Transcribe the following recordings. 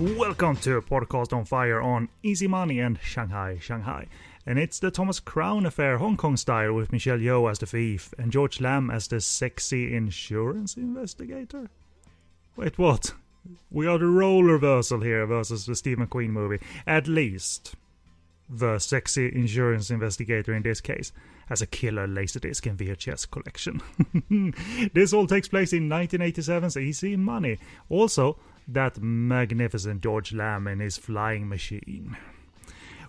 Welcome to Podcast on Fire on Easy Money and Shanghai, Shanghai. And it's the Thomas Crown affair, Hong Kong style, with Michelle Yeoh as the thief and George Lam as the sexy insurance investigator. Wait, what? We are the role reversal here versus the Steve McQueen movie. At least the sexy insurance investigator in this case has a killer laserdisc and VHS collection. this all takes place in 1987's Easy Money. Also, that magnificent George Lam in his flying machine,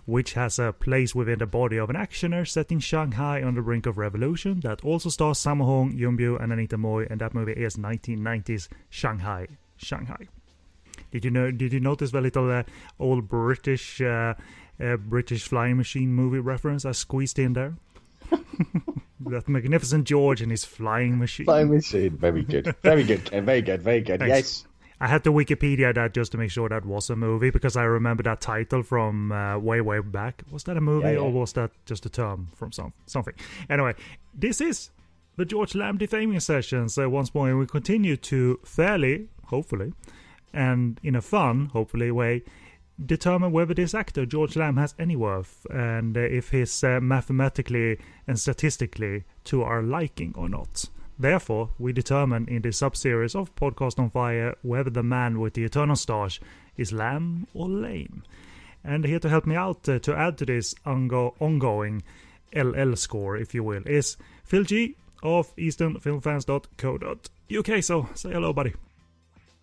which has a place within the body of an actioner set in Shanghai on the brink of revolution. That also stars Sammo Hung, Yuen and Anita Mui, and that movie is 1990's Shanghai, Shanghai. Did you know? Did you notice the little uh, old British uh, uh, British flying machine movie reference I squeezed in there? that magnificent George and his flying machine. Flying machine, very good, very good, very good, very good. Thanks. Yes. I had to Wikipedia that just to make sure that was a movie because I remember that title from uh, way way back. Was that a movie Yeah, yeah. or was that just a term from some something? Anyway, this is the George Lam defaming session. So once more, we continue to fairly, hopefully, and in a fun, hopefully way, determine whether this actor George Lam has any worth and uh, if he's uh, mathematically and statistically to our liking or not. Therefore, we determine in this sub-series of Podcast on Fire whether the man with the eternal stars is lamb or lame. And here to help me out uh, to add to this ongo- ongoing LL score, if you will, is Phil G of easternfilmfans.co.uk. So say hello, buddy.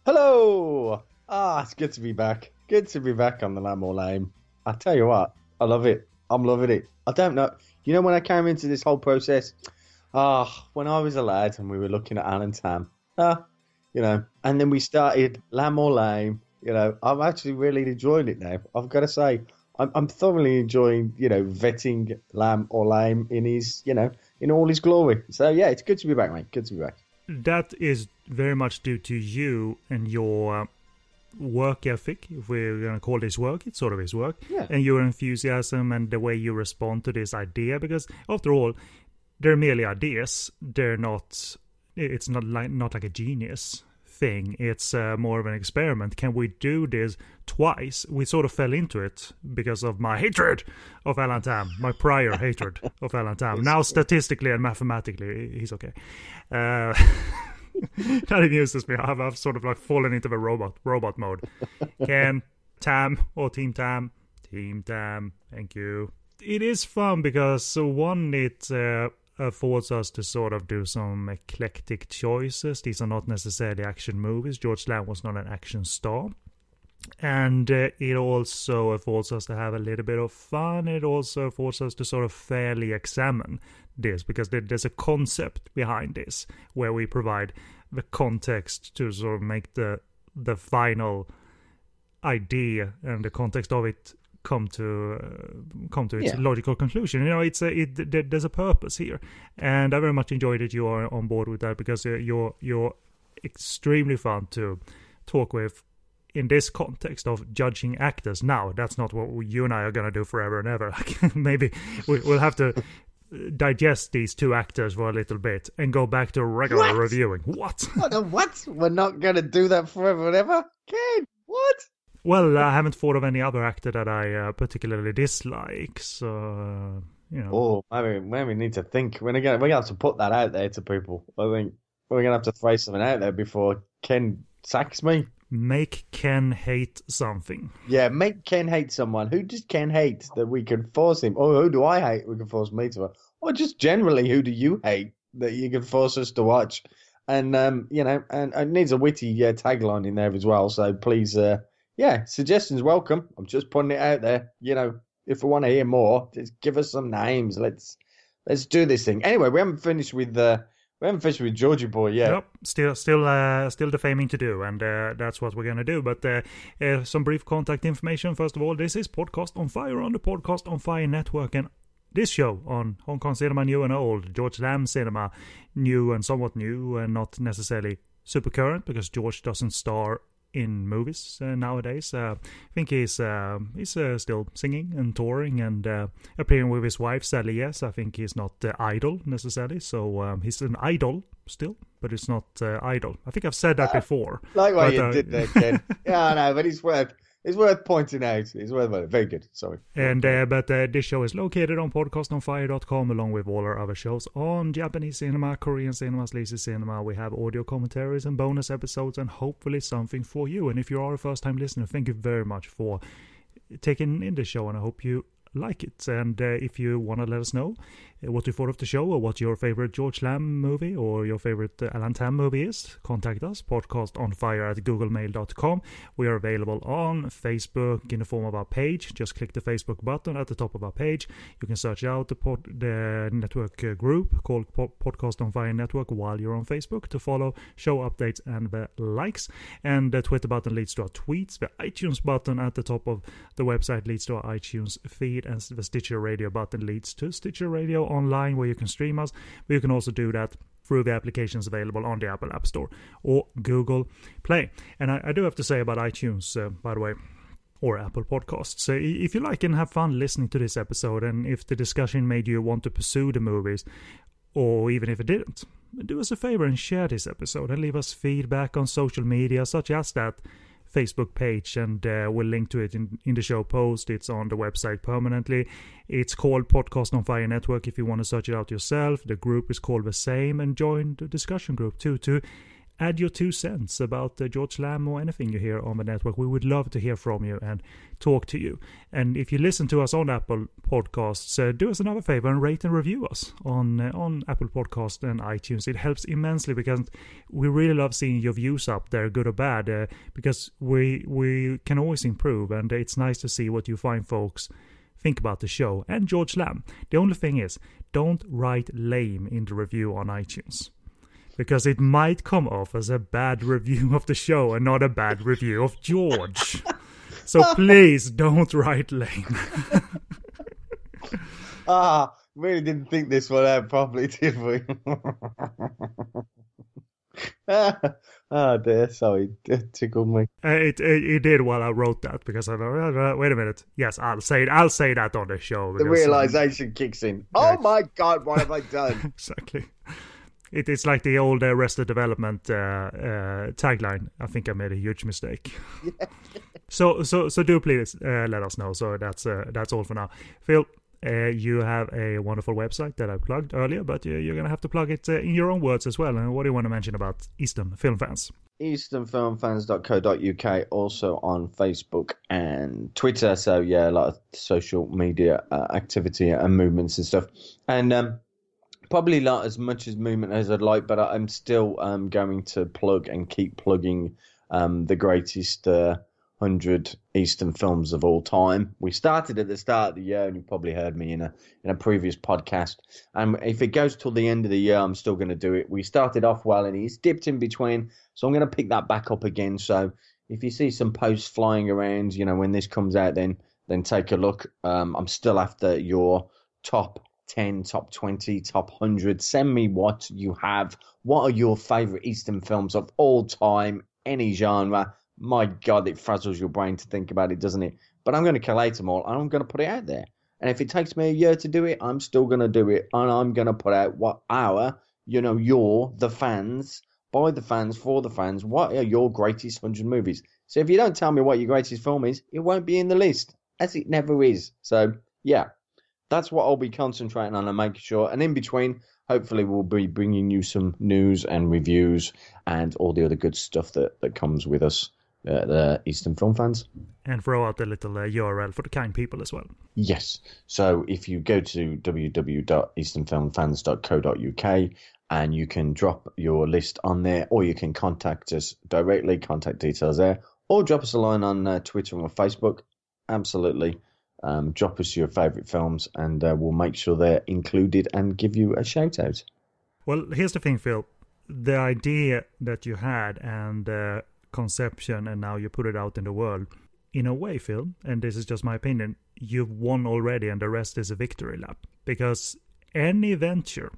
Hello. Ah, it's good to be back. Good to be back on the Lamb or Lame. I tell you what, I love it. I'm loving it. I don't know. You know when I came into this whole process, ah, when I was a lad and we were looking at Alan Tam, ah, you know, and then we started Lamb or Lame. You know, I'm actually really enjoying it now. I've got to say, I'm, I'm thoroughly enjoying, you know, vetting Lamb or Lame in his, you know, in all his glory. So yeah, it's good to be back, mate. Good to be back. that is very much due to you and your uh, work ethic. If we're going to call this work, it's sort of his work. Yeah. And your enthusiasm and the way you respond to this idea. Because after all, they're merely ideas. They're not. It's not like not like a genius thing. It's uh, more of an experiment. Can we do this twice? We sort of fell into it because of my hatred of Alan Tam, my prior hatred of Alan Tam. Now, statistically and mathematically, he's okay. Uh, that amuses me. I've, I've sort of like fallen into the robot robot mode. Can Tam or Team Tam, Team Tam. Thank you. It is fun because one it uh, affords us to sort of do some eclectic choices. These are not necessarily action movies. George Lam was not an action star. And uh, it also affords us to have a little bit of fun. It also affords us to sort of fairly examine this because there's a concept behind this where we provide the context to sort of make the the final idea and the context of it come to uh, come to its Yeah. logical conclusion. You know, it's a, it there's a purpose here, and I very much enjoy that you are on board with that because uh, you're you're extremely fun to talk with in this context of judging actors. Now, that's not what you and I are gonna do forever and ever. Maybe we, we'll have to digest these two actors for a little bit and go back to regular What? reviewing. What? What? what? We're not going to do that forever and ever? Ken, what? Well, I haven't thought of any other actor that I uh, particularly dislike, so uh, you know. Oh, maybe, maybe we need to think. We're going we're gonna have to put that out there to people. I think we're going to have to throw something out there before Ken sacks me. Make Ken hate something. Yeah, make Ken hate someone. Who does Ken hate that we can force him? Or who do I hate we can force me to? Or just generally, who do you hate that you can force us to watch? And, um, you know, and it needs a witty uh, tagline in there as well. So please, uh, yeah, suggestions welcome. I'm just putting it out there. You know, if we want to hear more, just give us some names. Let's let's do this thing. Anyway, we haven't finished with uh, we haven't finished with Georgie Boy yet. Yep, still, still, uh, still defaming to do, and uh, that's what we're gonna do. But uh, uh, some brief contact information. First of all, this is Podcast on Fire on the Podcast on Fire network, and this show on Hong Kong cinema, new and old, George Lam cinema, new and somewhat new, and not necessarily super current because George doesn't star in movies uh, nowadays. Uh, I think he's uh, he's uh, still singing and touring and uh, appearing with his wife Sally. Yes, I think he's not uh, idol necessarily, so um, he's an idol still, but it's not uh, idle. I think I've said that before. Like what but, you did there, Ken. yeah, I know, but it's worth it's worth pointing out. It's worth very good. Sorry. And uh, but uh, this show is located on podcastonfire.com along with all our other shows on Japanese cinema, Korean cinema, sleazy cinema. We have audio commentaries and bonus episodes, and hopefully something for you. And if you are a first-time listener, thank you very much for taking in the show, and I hope you like it. And uh, if you want to let us know what you thought of the show or what your favorite George Lam movie or your favorite uh, Alan Tam movie is, contact us, podcastonfire at googlemail.com. We are available on Facebook in the form of our page. Just click the Facebook button at the top of our page. You can search out the, pod, the network uh, group called po- Podcast on Fire Network while you're on Facebook to follow show updates and the likes. And the Twitter button leads to our tweets. The iTunes button at the top of the website leads to our iTunes feed, and the Stitcher Radio button leads to Stitcher Radio online where you can stream us. But you can also do that through the applications available on the Apple App Store or Google Play. And I, I do have to say about iTunes, uh, by the way, or Apple Podcasts. So if you like and have fun listening to this episode, and if the discussion made you want to pursue the movies, or even if it didn't, do us a favor and share this episode and leave us feedback on social media, such as that Facebook page, and uh, we'll link to it in, in the show post. It's on the website permanently. It's called Podcast on Fire Network if you want to search it out yourself. The group is called the same, and join the discussion group too to add your two cents about uh, George Lam or anything you hear on the network. We would love to hear from you and talk to you. And if you listen to us on Apple Podcasts, uh, do us another favor and rate and review us on uh, on Apple Podcast and iTunes. It helps immensely because we really love seeing your views up there, good or bad, uh, because we we can always improve, and it's nice to see what you find folks think about the show and George Lam. The only thing is, don't write lame in the review on iTunes because it might come off as a bad review of the show and not a bad review of George. so please don't write lame. Ah, really didn't think this one out properly, did we? Oh dear, sorry, it tickled me. Uh, it, it it did while I wrote that because I thought, uh, wait a minute. Yes, I'll say it. I'll say that on the show. The because, um, realization kicks in. yeah. Oh my god, what have I done? exactly. It is like the old Arrested Development uh, uh, tagline. I think I made a huge mistake. so so so do please uh, let us know. So that's uh, that's all for now. Phil, uh, you have a wonderful website that I plugged earlier, but uh, you're gonna have to plug it uh, in your own words as well. And what do you want to mention about Eastern film fans? easternfilmfans.co.uk also on facebook and twitter so yeah a lot of social media uh, activity and movements and stuff and um, probably not as much as movement as i'd like but i'm still um, going to plug and keep plugging um, the greatest uh, 100 eastern films of all time we started at the start of the year and you probably heard me in a in a previous podcast and if it goes till the end of the year i'm still going to do it we started off well and it's dipped in between so I'm going to pick that back up again. So if you see some posts flying around, you know, when this comes out, then then take a look. Um, I'm still after your top 10, top 20, top 100. Send me what you have. What are your favorite Eastern films of all time, any genre? My God, it frazzles your brain to think about it, doesn't it? But I'm going to collate them all and I'm going to put it out there. And if it takes me a year to do it, I'm still going to do it. And I'm going to put out what our, you know, your, the fans, by the fans, for the fans, what are your greatest 100 movies? So if you don't tell me what your greatest film is, it won't be in the list, as it never is. So, yeah, that's what I'll be concentrating on and making sure. And in between, hopefully, we'll be bringing you some news and reviews and all the other good stuff that, that comes with us, uh, the Eastern Film fans. And throw out a little uh, URL for the kind people as well. Yes. So if you go to www.easternfilmfans.co.uk and you can drop your list on there, or you can contact us directly, contact details there, or drop us a line on uh, Twitter or Facebook. Absolutely. Um, drop us your favourite films and uh, we'll make sure they're included and give you a shout out. Well, here's the thing, Phil. The idea that you had and the conception, and now you put it out in the world, in a way, Phil, and this is just my opinion, you've won already, and the rest is a victory lap. Because any venture,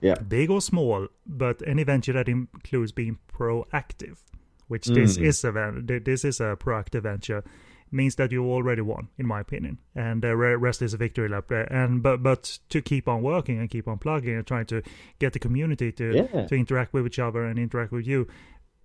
Yeah. big or small, but any venture that includes being proactive, which this Mm. is a this is a proactive venture, means that you already won, in my opinion. And the rest is a victory lap. And but but to keep on working and keep on plugging and trying to get the community to Yeah. to interact with each other and interact with you,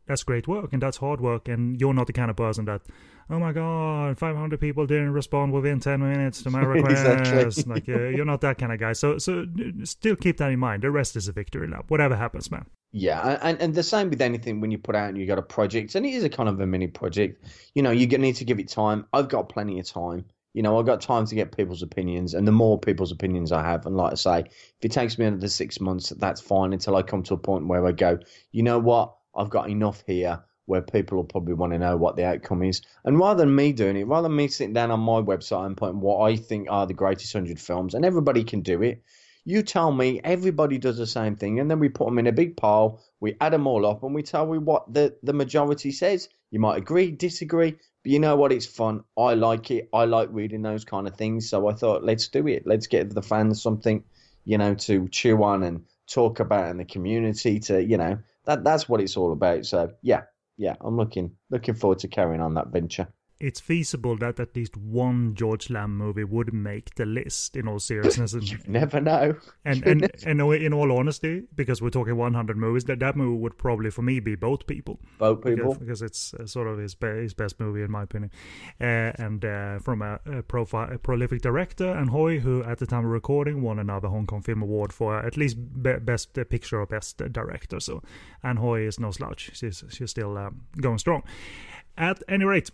that's great work and that's hard work. And you're not the kind of person that, oh my god, 500 people didn't respond within 10 minutes to my request. Exactly. like uh, you're not that kind of guy. So so still keep that in mind. The rest is a victory lap. Whatever happens, man. Yeah, and, and the same with anything when you put out and you got a project, and it is a kind of a mini project. You know, you're need to give it time. I've got plenty of time. You know, I've got time to get people's opinions, and the more people's opinions I have, and like I say, if it takes me another six months, that's fine until I come to a point where I go, you know what, I've got enough here where people will probably want to know what the outcome is. And rather than me doing it, rather than me sitting down on my website and putting what I think are the greatest hundred films, and everybody can do it. You tell me everybody does the same thing, and then we put them in a big pile. We add them all up, and we tell you what the the majority says. You might agree, disagree, but you know what? It's fun. I like it. I like reading those kind of things. So I thought, let's do it. Let's get the fans something, you know, to chew on and talk about in the community. To you know, that that's what it's all about. So yeah, yeah, I'm looking looking forward to carrying on that venture. It's feasible that at least one George Lam movie would make the list. In all seriousness, and You never know. and, and, and in all honesty, because we're talking 100 movies, that that movie would probably for me be both people. Boat people. because, because it's uh, sort of his, his best movie in my opinion. Uh, and uh, from a, a, profi- a prolific director, Ann Hui, who at the time of recording won another Hong Kong Film Award for at least be- best uh, picture or best uh, director. So, Ann Hui is no slouch; she's she's still um, going strong. At any rate.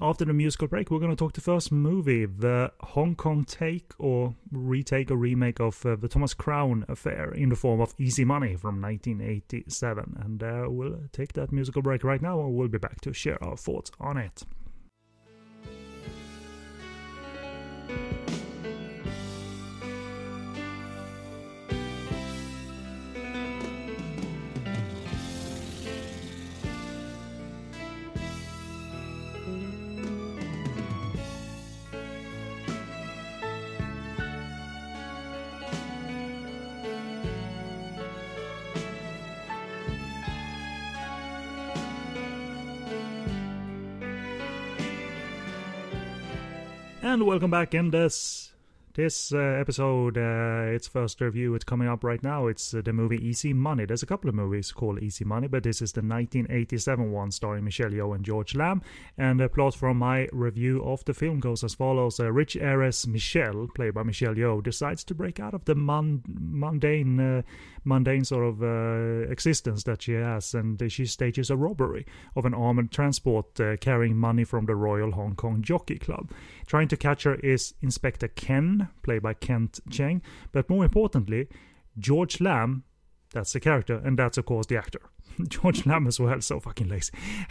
After the musical break, we're going to talk the first movie, the Hong Kong take or retake or remake of uh, the Thomas Crown affair in the form of Easy Money from 1987. And uh, we'll take that musical break right now and we'll be back to share our thoughts on it. And welcome back in this this uh, episode. Uh, its first review. It's coming up right now. It's uh, the movie Easy Money. There's a couple of movies called Easy Money, but this is the 1987 one starring Michelle Yeoh and George Lam. And the plot from my review of the film goes as follows: A rich heiress Michelle, played by Michelle Yeoh, decides to break out of the mun- mundane, uh, mundane sort of uh, existence that she has, and she stages a robbery of an armored transport uh, carrying money from the Royal Hong Kong Jockey Club. Trying to catch her is Inspector Ken, played by Kent Cheng, but more importantly, George Lam. That's the character, and that's of course the actor. George Lam as well, so fucking lazy.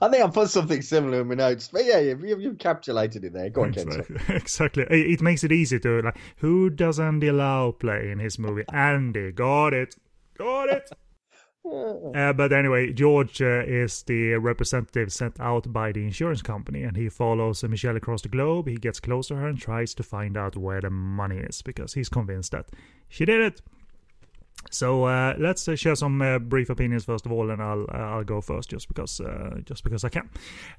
I think I put something similar in my notes, but yeah, you've, you've encapsulated it there. Go on, Kent. Exactly. exactly. It it makes it easy to like. Who does Andy Lau play in his movie? Andy. Got it. Got it. Uh, but anyway, George uh, is the representative sent out by the insurance company, and he follows Michelle across the globe. He gets close to her and tries to find out where the money is because he's convinced that she did it. So uh, let's uh, share some uh, brief opinions first of all, and I'll uh, I'll go first just because uh, just because I can.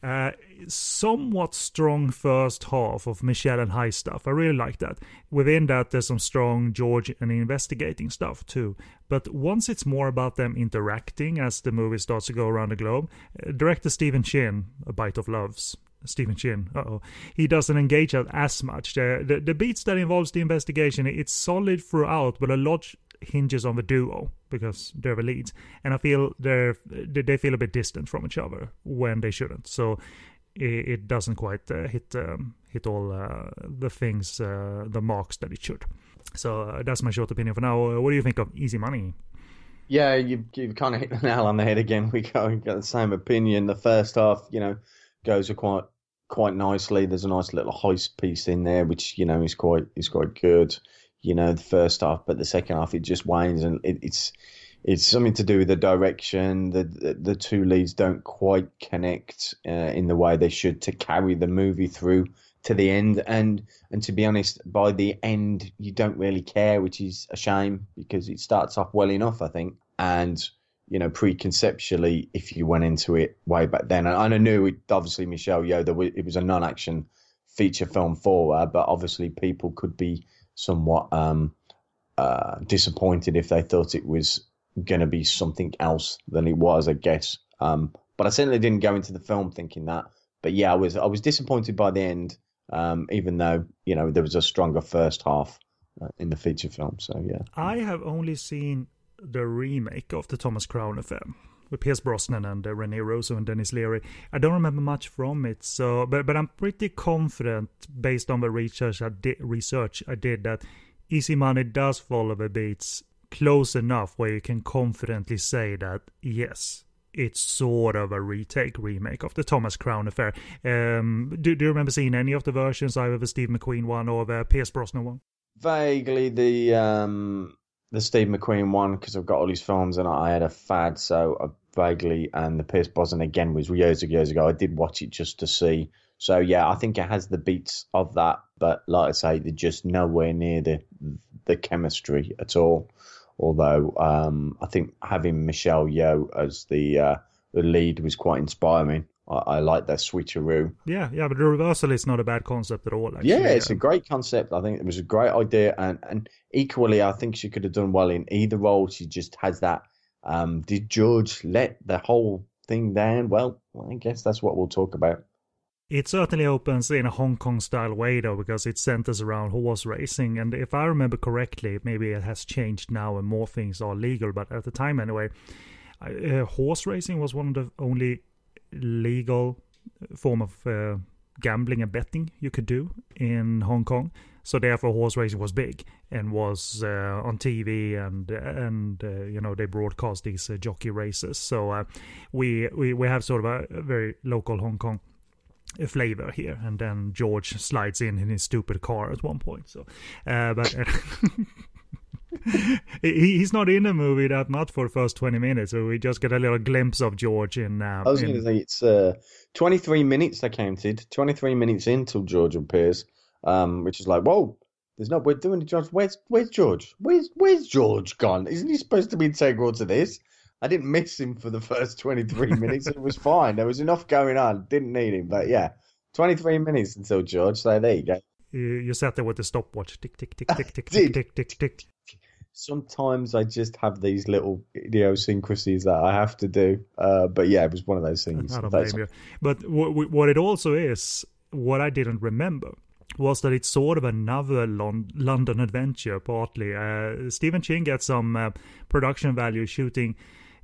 Uh, somewhat strong first half of Michelle and High stuff. I really like that. Within that, there's some strong George and investigating stuff too. But once it's more about them interacting as the movie starts to go around the globe, director Stephen Shin, A Bite of Loves, Stephen Shin. oh, he doesn't engage as much. The, the the beats that involves the investigation, it's solid throughout, but a lot hinges on the duo because they're the leads, and I feel they they feel a bit distant from each other when they shouldn't. So it, it doesn't quite uh, hit um, hit all uh, the things, uh, the marks that it should. So uh, that's my short opinion for now. Uh, What do you think of Easy Money? Yeah, you you kind of hit the nail on the head again. We we got the same opinion. The first half, you know, goes quite quite nicely. There's a nice little heist piece in there, which you know is quite is quite good. You know, the first half, but the second half it just wanes, and it, it's it's something to do with the direction. The the, the two leads don't quite connect uh, in the way they should to carry the movie through to the end. And and to be honest, by the end you don't really care, which is a shame because it starts off well enough, I think. And you know, preconceptually, if you went into it way back then, and I knew it, obviously Michelle Yeoh, it was a non-action feature film for her, but obviously people could be somewhat um, uh, disappointed if they thought it was going to be something else than it was, I guess. Um, but I certainly didn't go into the film thinking that. But yeah, I was I was disappointed by the end, um, even though you know there was a stronger first half uh, in the feature film. So yeah, I have only seen the remake of the Thomas Crown affair with Pierce Brosnan and uh, Rene Russo and Denis Leary. I don't remember much from it, so but but I'm pretty confident based on the research I did research I did that Easy Money does follow the beats close enough where you can confidently say that yes, it's sort of a retake remake of the Thomas Crown affair. Um, do, do you remember seeing any of the versions, either the Steve McQueen one or the Pierce Brosnan one? Vaguely the um, the Steve McQueen one because I've got all these films and I had a fad, so I vaguely and the Pierce Brosnan again was years ago years ago. I did watch it just to see. So yeah, I think it has the beats of that, but like I say, they're just nowhere near the the chemistry at all. Although um, I think having Michelle Yeoh as the uh, the lead was quite inspiring. I, I like that switcheroo. Yeah, yeah, but the reversal is not a bad concept at all. Actually. Yeah, it's a great concept. I think it was a great idea, and and equally, I think she could have done well in either role. She just has that. Um, did George let the whole thing down? Well, I guess that's what we'll talk about. It certainly opens in a Hong Kong style way though, because it centers around horse racing. And if I remember correctly, maybe it has changed now and more things are legal, but at the time anyway, uh, horse racing was one of the only legal form of uh, gambling and betting you could do in Hong Kong. So therefore, horse racing was big and was uh, on TV, and and uh, you know they broadcast these uh, jockey races. So uh, we we we have sort of a, very local Hong Kong flavor here and then george slides in in his stupid car at one point so uh, but he, he's not in the movie that much for the first 20 minutes so we just get a little glimpse of george in uh, i was in, going to say it's uh, 23 minutes i counted 23 minutes until george appears um, which is like whoa there's not we're doing george where's where's george where's where's george gone isn't he supposed to be integral to this I didn't miss him for the first 23 minutes. it was fine. There was enough going on. Didn't need him. But yeah, 23 minutes until George. So there you go. You, you sat there with the stopwatch. Tick, tick, tick, tick, tick, tick, tick, tick, tick. Sometimes I just have these little idiosyncrasies that I have to do. Uh, but yeah, it was one of those things. I don't blame you. But w- what it also is, what I didn't remember was that it's sort of another Lon- London adventure, partly. Uh, Stephen Shin gets some uh, production value shooting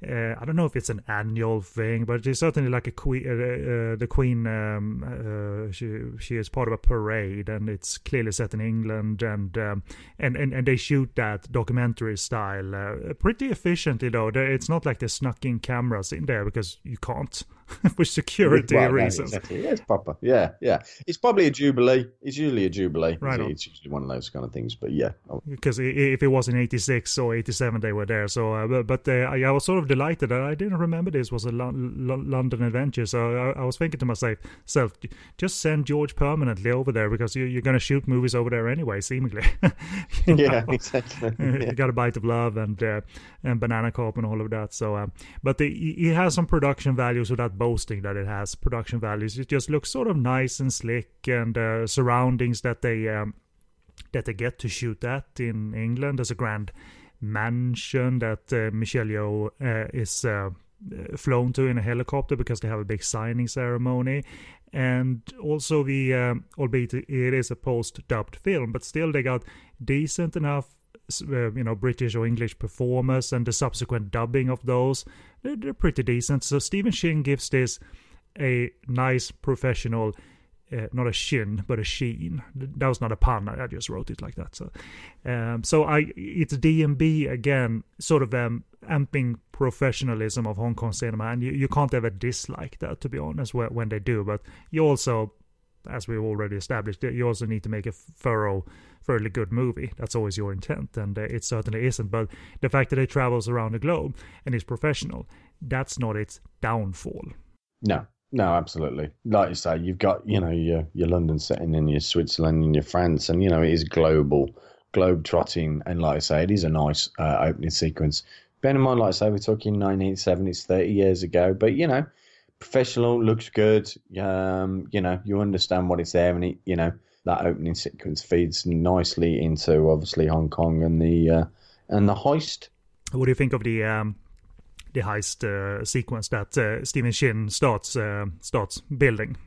uh, I don't know if it's an annual thing, but it's certainly like a queen. Uh, uh, the queen, um, uh, she she is part of a parade, and it's clearly set in England, and um, and, and and they shoot that documentary style uh, pretty efficiently. Though it's not like they snuck in cameras in there because you can't for security right, reasons. Exactly. Yeah, it's proper. Yeah, yeah. It's probably a jubilee. It's usually a jubilee. Right. It's, it's usually one of those kind of things. But yeah, because if it was in '86 or '87, they were there. So, uh, but, but I was sort of delighted that I didn't remember this was a London adventure. So I, I, was thinking to myself, self, just send George permanently over there because you, are going to shoot movies over there anyway, seemingly. yeah, exactly. Yeah. you got a bite of love and uh, and banana cop and all of that. So, um, but the, he has some production values without boasting that it has production values. It just looks sort of nice and slick and uh, surroundings that they. Um, that they get to shoot at in England. There's a grand mansion that uh, Michelle Yeoh uh, is uh, flown to in a helicopter because they have a big signing ceremony. And also the, um, albeit it is a post-dubbed film, but still they got decent enough uh, you know British or English performers and the subsequent dubbing of those they're, they're pretty decent. So Stephen Shin gives this a nice professional uh, not a shin but a sheen. That was not a pun. I just wrote it like that. So, um, so I it's D&B again, sort of um, amping professionalism of Hong Kong cinema, and you, you can't ever dislike that to be honest when they do. But you also, as we've already established, you also need to make a thorough, fairly good movie. That's always your intent, and uh, it certainly isn't. But the fact that it travels around the globe and is professional, that's not its downfall. No, no, absolutely. Like you say, you've got you know your your London setting and your Switzerland and your France, and you know it is global, globe trotting, and like I say, it is a nice uh, opening sequence. bear in mind, like I say, we're talking 1970s, 30 years ago, but you know, professional, looks good. Um, you know, you understand what it's there, and it, you know, that opening sequence feeds nicely into obviously Hong Kong and the uh, and the heist. What do you think of the um, the heist uh, sequence that uh, Stephen Shin starts uh, starts building?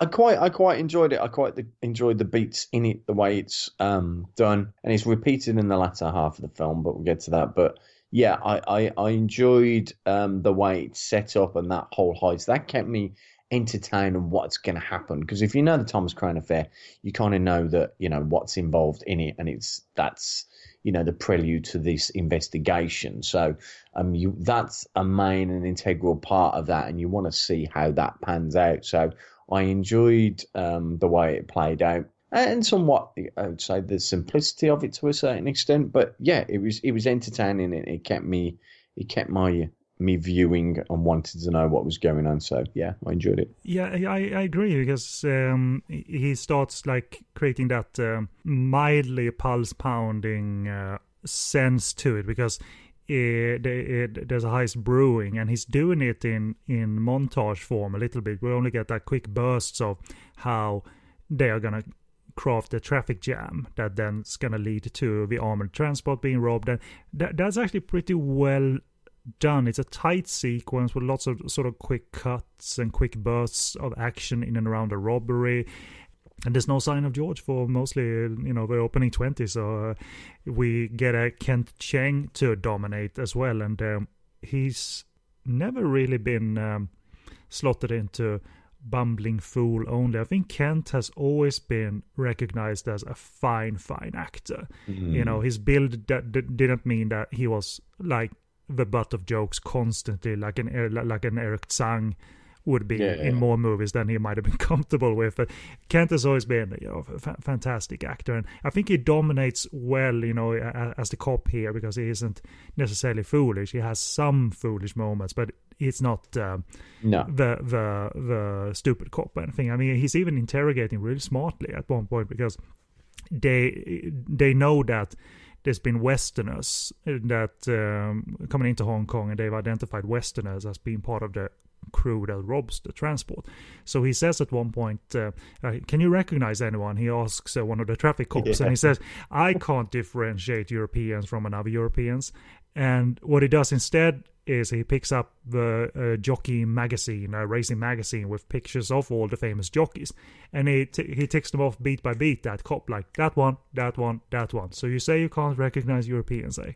I quite I quite enjoyed it. I quite the, enjoyed the beats in it, the way it's um, done, and it's repeated in the latter half of the film. But we'll get to that. But yeah, I I, I enjoyed um, the way it's set up and that whole heist. That kept me entertained and what's going to happen. Because if you know the Thomas Crown affair, you kind of know that you know what's involved in it, and it's that's you know the prelude to this investigation. So um, you that's a main and integral part of that, and you want to see how that pans out. So I enjoyed um, the way it played out. And somewhat, I would say, the simplicity of it to a certain extent, but yeah, it was it was entertaining. It, it kept me, it kept my me viewing and wanted to know what was going on. So yeah, I enjoyed it. Yeah, I, I agree because um, he starts like creating that um, mildly pulse pounding uh, sense to it because it, it, there's a heist brewing and he's doing it in in montage form a little bit. We only get that quick bursts of how they are gonna craft a traffic jam that then's gonna lead to the armored transport being robbed and that, that's actually pretty well done. It's a tight sequence with lots of sort of quick cuts and quick bursts of action in and around a robbery. And there's no sign of George for mostly, you know, the opening 20. So uh, we get a Kent Cheng to dominate as well. And um, he's never really been um, slotted into bumbling fool only. I think Kent has always been recognized as a fine, fine actor. Mm-hmm. You know, his build that, that didn't mean that he was like the butt of jokes constantly, like an like an Eric Tsang would be yeah, yeah. in more movies than he might have been comfortable with. But Kent has always been, you know, a fa- fantastic actor, and I think he dominates well, you know, as the cop here because he isn't necessarily foolish. He has some foolish moments, but it's not um, no. the the the stupid cop or anything. I mean, he's even interrogating really smartly at one point because they they know that there's been Westerners that um, coming into Hong Kong, and they've identified Westerners as being part of the crew that robs the transport. So he says at one point, uh, uh, "Can you recognize anyone?" He asks uh, one of the traffic cops, yeah. and he says, "I can't differentiate Europeans from another Europeans." And what he does instead is he picks up the uh, jockey magazine, a racing magazine with pictures of all the famous jockeys, and he t- he ticks them off beat by beat. That cop like that one, that one, that one. So you say you can't recognize Europeans, eh?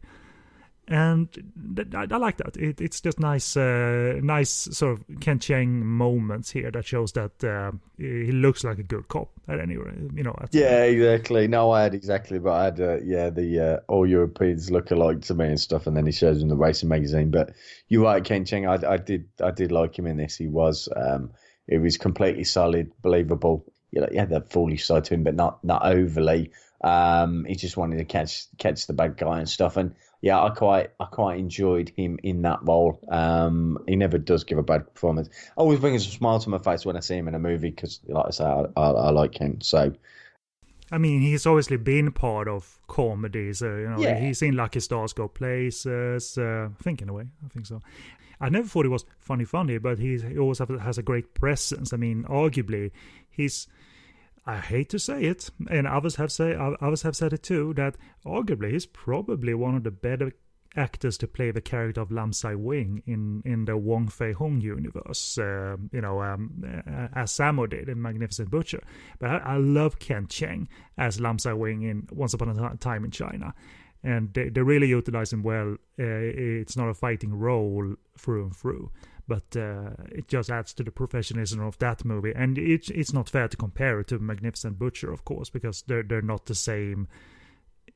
And th- I, I, like that. It, it's just nice, uh, nice sort of Kent Cheng moments here that shows that uh, he looks like a good cop at any rate. You know. yeah, exactly. No, I had exactly, but I had uh, yeah the uh, all Europeans look alike to me and stuff, and then he shows him the racing magazine. But you're right, Kent Cheng. I, I did I did like him in this. He was um, it was completely solid, believable. You know, he had that foolish side to him, but not not overly. Um, he just wanted to catch catch the bad guy and stuff, and yeah, I quite I quite enjoyed him in that role. Um, he never does give a bad performance. Always brings a smile to my face when I see him in a movie because, like I say, I, I, I, like him. So, I mean, he's obviously been part of comedies. Uh, you know, yeah. he's in Lucky Stars Go Places. Uh, I think in a way, I think so. I never thought he was funny, funny, but he, he always have, has a great presence. I mean, arguably, he's I hate to say it, and others have say others have said it too, that arguably he's probably one of the better actors to play the character of Lam Sai Wing in in the Wong Fei Hung universe. Uh, you know, um, as Sammo did in Magnificent Butcher. But I, I, love Kent Cheng as Lam Sai Wing in Once Upon a Time in China. And they, they really utilize him well. Uh, it's not a fighting role through and through but uh, it just adds to the professionalism of that movie. And it's it's not fair to compare it to Magnificent Butcher, of course, because they're they're not the same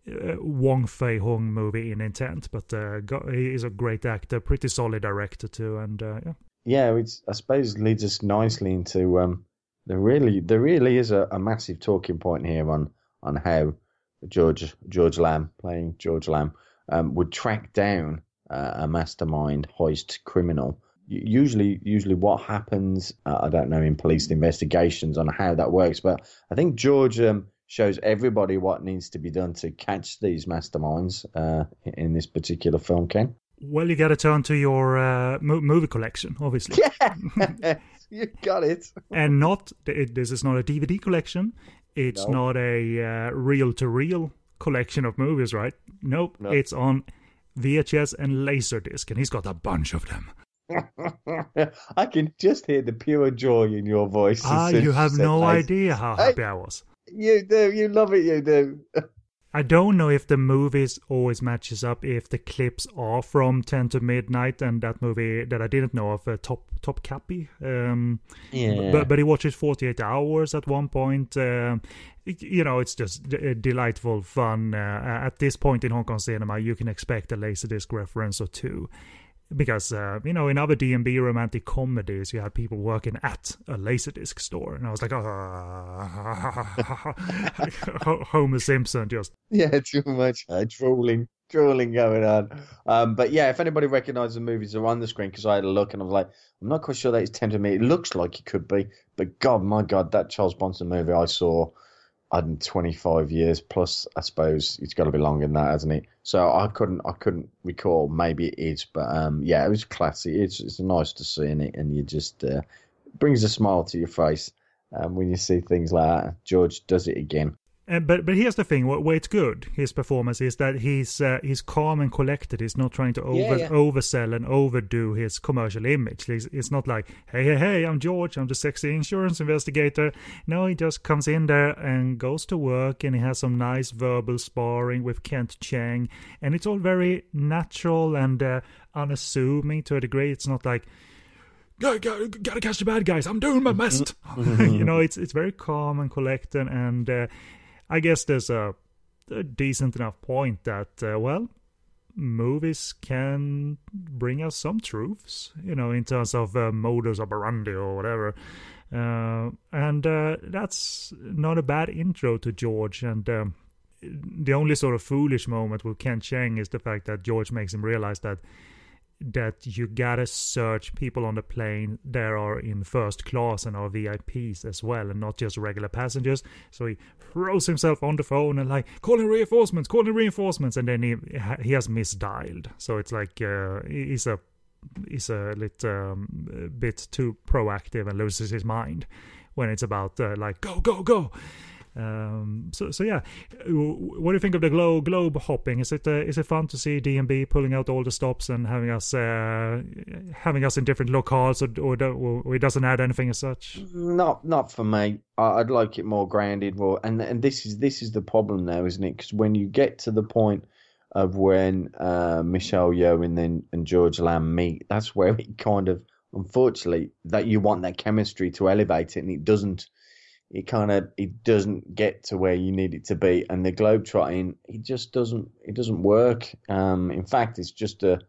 uh, Wong Fei Hung movie in intent. But uh, he is a great actor, pretty solid director too, and uh, yeah. Yeah, it's I suppose leads us nicely into um, there really there really is a, a massive talking point here on on how George George Lam playing George Lam um, would track down uh, a mastermind heist criminal usually usually what happens uh, i don't know in police investigations on how that works but i think george um, shows everybody what needs to be done to catch these masterminds uh, in this particular film ken Well, you got to turn to your uh, movie collection, obviously. Yeah, you got it. and not it, this is not a DVD collection. It's No. not a uh, reel-to-reel collection of movies, right? Nope, No. it's on VHS and Laserdisc, and he's got a bunch of them. I can just hear the pure joy in your voice. Ah, you have no idea how happy I was. You do. You love it. You do. I don't know if the movies always matches up if the clips are from 10 to Midnight and that movie that I didn't know of, uh, Top Topkapi. Um, Yeah. but but he watches 48 hours at one point. Um, you know, it's just d- uh, delightful fun. Uh, at this point in Hong Kong cinema, you can expect a Laserdisc reference or two. Because, uh, you know, in other D&B romantic comedies, you had people working at a Laserdisc store. And I was like, oh, Homer Simpson just Yeah, too much uh, drooling, drooling going on. Um, but yeah, if anybody recognises the movies are on the screen, because I had a look and I was like, I'm not quite sure that it's tempting me. It looks like it could be, but God, my God, that Charles Bronson movie I saw, I had 25 years plus. I suppose it's got to be longer than that, hasn't it? So I couldn't, I couldn't recall. Maybe it is, but um, yeah, it was classy. It's it's nice to see in it, and you just uh, brings a smile to your face. Um, when you see things like that, George does it again. Uh, but but here's the thing: what where it's good, his performance is that he's uh, he's calm and collected. He's not trying to over Yeah, yeah. oversell and overdo his commercial image. He's, it's not like hey hey hey, I'm George, I'm the sexy insurance investigator. No, he just comes in there and goes to work, and he has some nice verbal sparring with Kent Cheng, and it's all very natural and uh, unassuming to a degree. It's not like Go, go, gotta catch the bad guys. I'm doing my best. you know, it's it's very calm and collected, and uh, I guess there's a, a decent enough point that uh, well, movies can bring us some truths. You know, in terms of uh, modus operandi or whatever. Uh, and uh, that's not a bad intro to George. And um, the only sort of foolish moment with Kent Cheng is the fact that George makes him realize that that you gotta search people on the plane that are in first class and are VIPs as well, and not just regular passengers. So he throws himself on the phone and like calling reinforcements, calling reinforcements, and then he he has misdialed. So it's like uh, he's a he's a little um, bit too proactive and loses his mind when it's about uh, like go go go. Um, so so yeah, what do you think of the globe globe hopping? Is it uh, is it fun to see D&B pulling out all the stops and having us uh, having us in different locales, or or, or it doesn't add anything as such? Not not for me. I'd like it more grounded. And and this is this is the problem now, isn't it? Because when you get to the point of when uh, Michelle Yeoh and then and George Lam meet, that's where it kind of, unfortunately, that you want that chemistry to elevate it, and it doesn't. It kind of it doesn't get to where you need it to be, and the globetrotting it just doesn't it doesn't work. Um, in fact, it's just a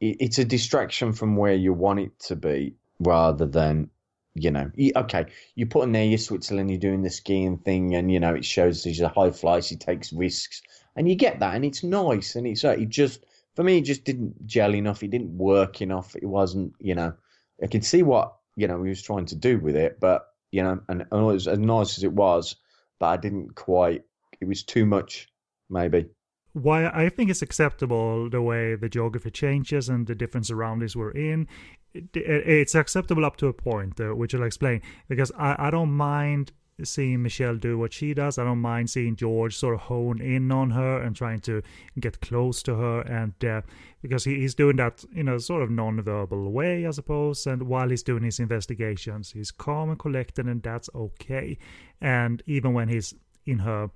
it, it's a distraction from where you want it to be, rather than you know, okay, you put in there your Switzerland, you're doing the skiing thing, and you know it shows he's a high flyer, he takes risks, and you get that, and it's nice, and it's uh, it just for me, it just didn't gel enough, it didn't work enough, it wasn't, you know, I could see what you know he was trying to do with it, but you know, and, and was as nice as it was, but I didn't quite, it was too much, maybe. why I think it's acceptable the way the geography changes and the different surroundings we're in. It, it- it's acceptable up to a point, uh, which I'll explain. Because I, I don't mind seeing Michelle do what she does. I don't mind seeing George sort of hone in on her and trying to get close to her. And uh, because he, he's doing that in a sort of non-verbal way, I suppose. And while he's doing his investigations, he's calm and collected, and that's okay. And even when he's in her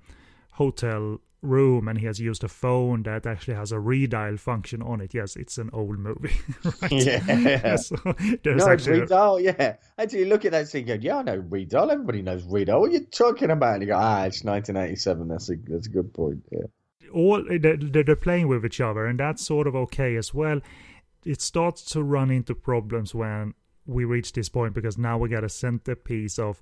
hotel room and he has used a phone that actually has a redial function on it. Yes, it's an old movie, right? Yeah. so there's No, actually a- yeah. Actually, you look at that scene, go, yeah, I know Redal. Everybody knows redial. What are you talking about? And you go, ah, it's 1987. That's a that's a good point. Yeah. all they're, they're playing with each other, and that's sort of okay as well. It starts to run into problems when we reach this point because now we got a centerpiece of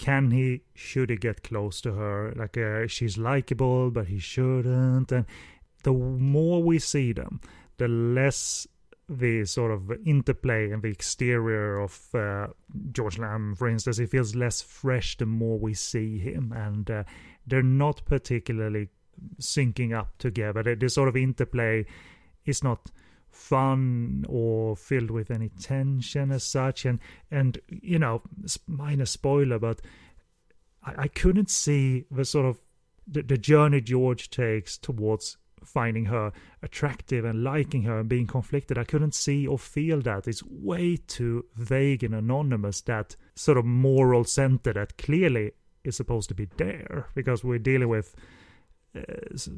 can he should he get close to her? Like uh, she's likable but he shouldn't. And the more we see them the less the sort of interplay and the exterior of uh, George Lam, for instance, it feels less fresh the more we see him, and uh, they're not particularly syncing up together. The, the sort of interplay. Is not fun or filled with any tension as such. And and you know minor spoiler but i, I couldn't see the sort of the, the journey george takes towards finding her attractive and liking her and being conflicted. I couldn't see or feel that. It's way too vague and anonymous that sort of moral center that clearly is supposed to be there because we're dealing with Eh,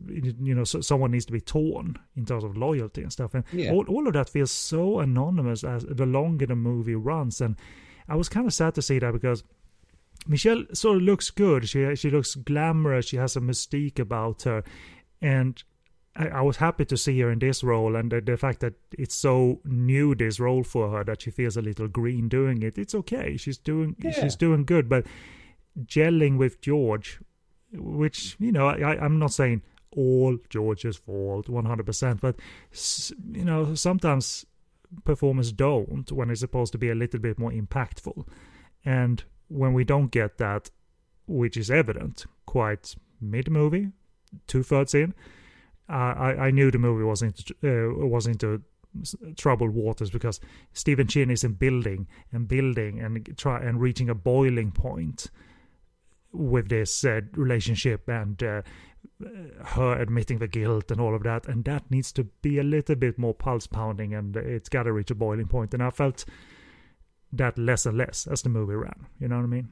you know, so someone needs to be torn in terms of loyalty and stuff. And yeah. all, all of that feels so anonymous as the longer the movie runs. And I was kind of sad to see that because Michelle sort of looks good. She she looks glamorous. She has a mystique about her, and I, I was happy to see her in this role. And the, the, fact that it's so new this role for her that she feels a little green doing it. It's okay. She's doing yeah. she's doing good, but gelling with George which you know I, I'm not saying all George's fault 100%, but you know sometimes performers don't when it's supposed to be a little bit more impactful, and when we don't get that, which is evident quite mid movie, two thirds in, I I knew the movie was into uh, was into troubled waters because Stephen Shin is in building and building and try and reaching a boiling point with this uh, relationship and uh, her admitting the guilt and all of that and that needs to be a little bit more pulse pounding and it's got to reach a boiling point. And i felt that less and less as the movie ran you know what i mean?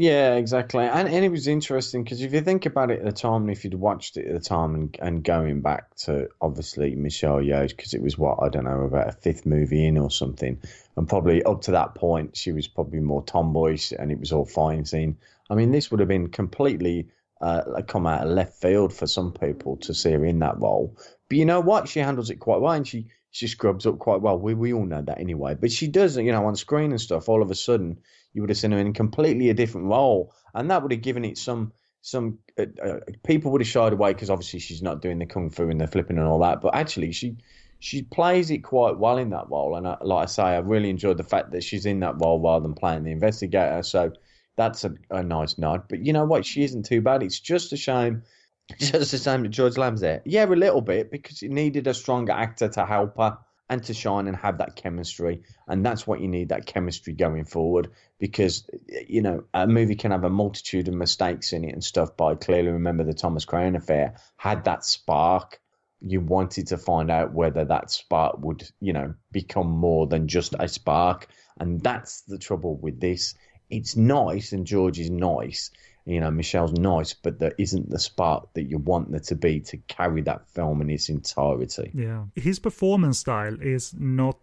Yeah exactly. And, and it was interesting because if you think about it at the time if you'd watched it at the time and, and going back to obviously michelle yeoh because it was what i don't know about a fifth movie in or something and probably up to that point she was probably more tomboyish and it was all fine scene I mean, this would have been completely uh, come out of left field for some people to see her in that role. But you know what? She handles it quite well, and she she scrubs up quite well. We we all know that anyway. But she does, you know, on screen and stuff. All of a sudden, you would have seen her in completely a different role, and that would have given it some some uh, uh, people would have shied away because obviously she's not doing the kung fu and the flipping and all that. But actually, she she plays it quite well in that role. And I, like I say, I really enjoyed the fact that she's in that role rather than playing the investigator. So that's a, a nice nod. But you know what? She isn't too bad. It's just a shame. Just a shame that George Lam's there. Yeah, a little bit because it needed a stronger actor to help her and to shine and have that chemistry. And that's what you need that chemistry going forward because, you know, a movie can have a multitude of mistakes in it and stuff. But I clearly remember the Thomas Crown affair had that spark. You wanted to find out whether that spark would, you know, become more than just a spark. And that's the trouble with this it's nice and George is nice. You know, Michelle's nice, but there isn't the spark that you want there to be to carry that film in its entirety. Yeah, his performance style is not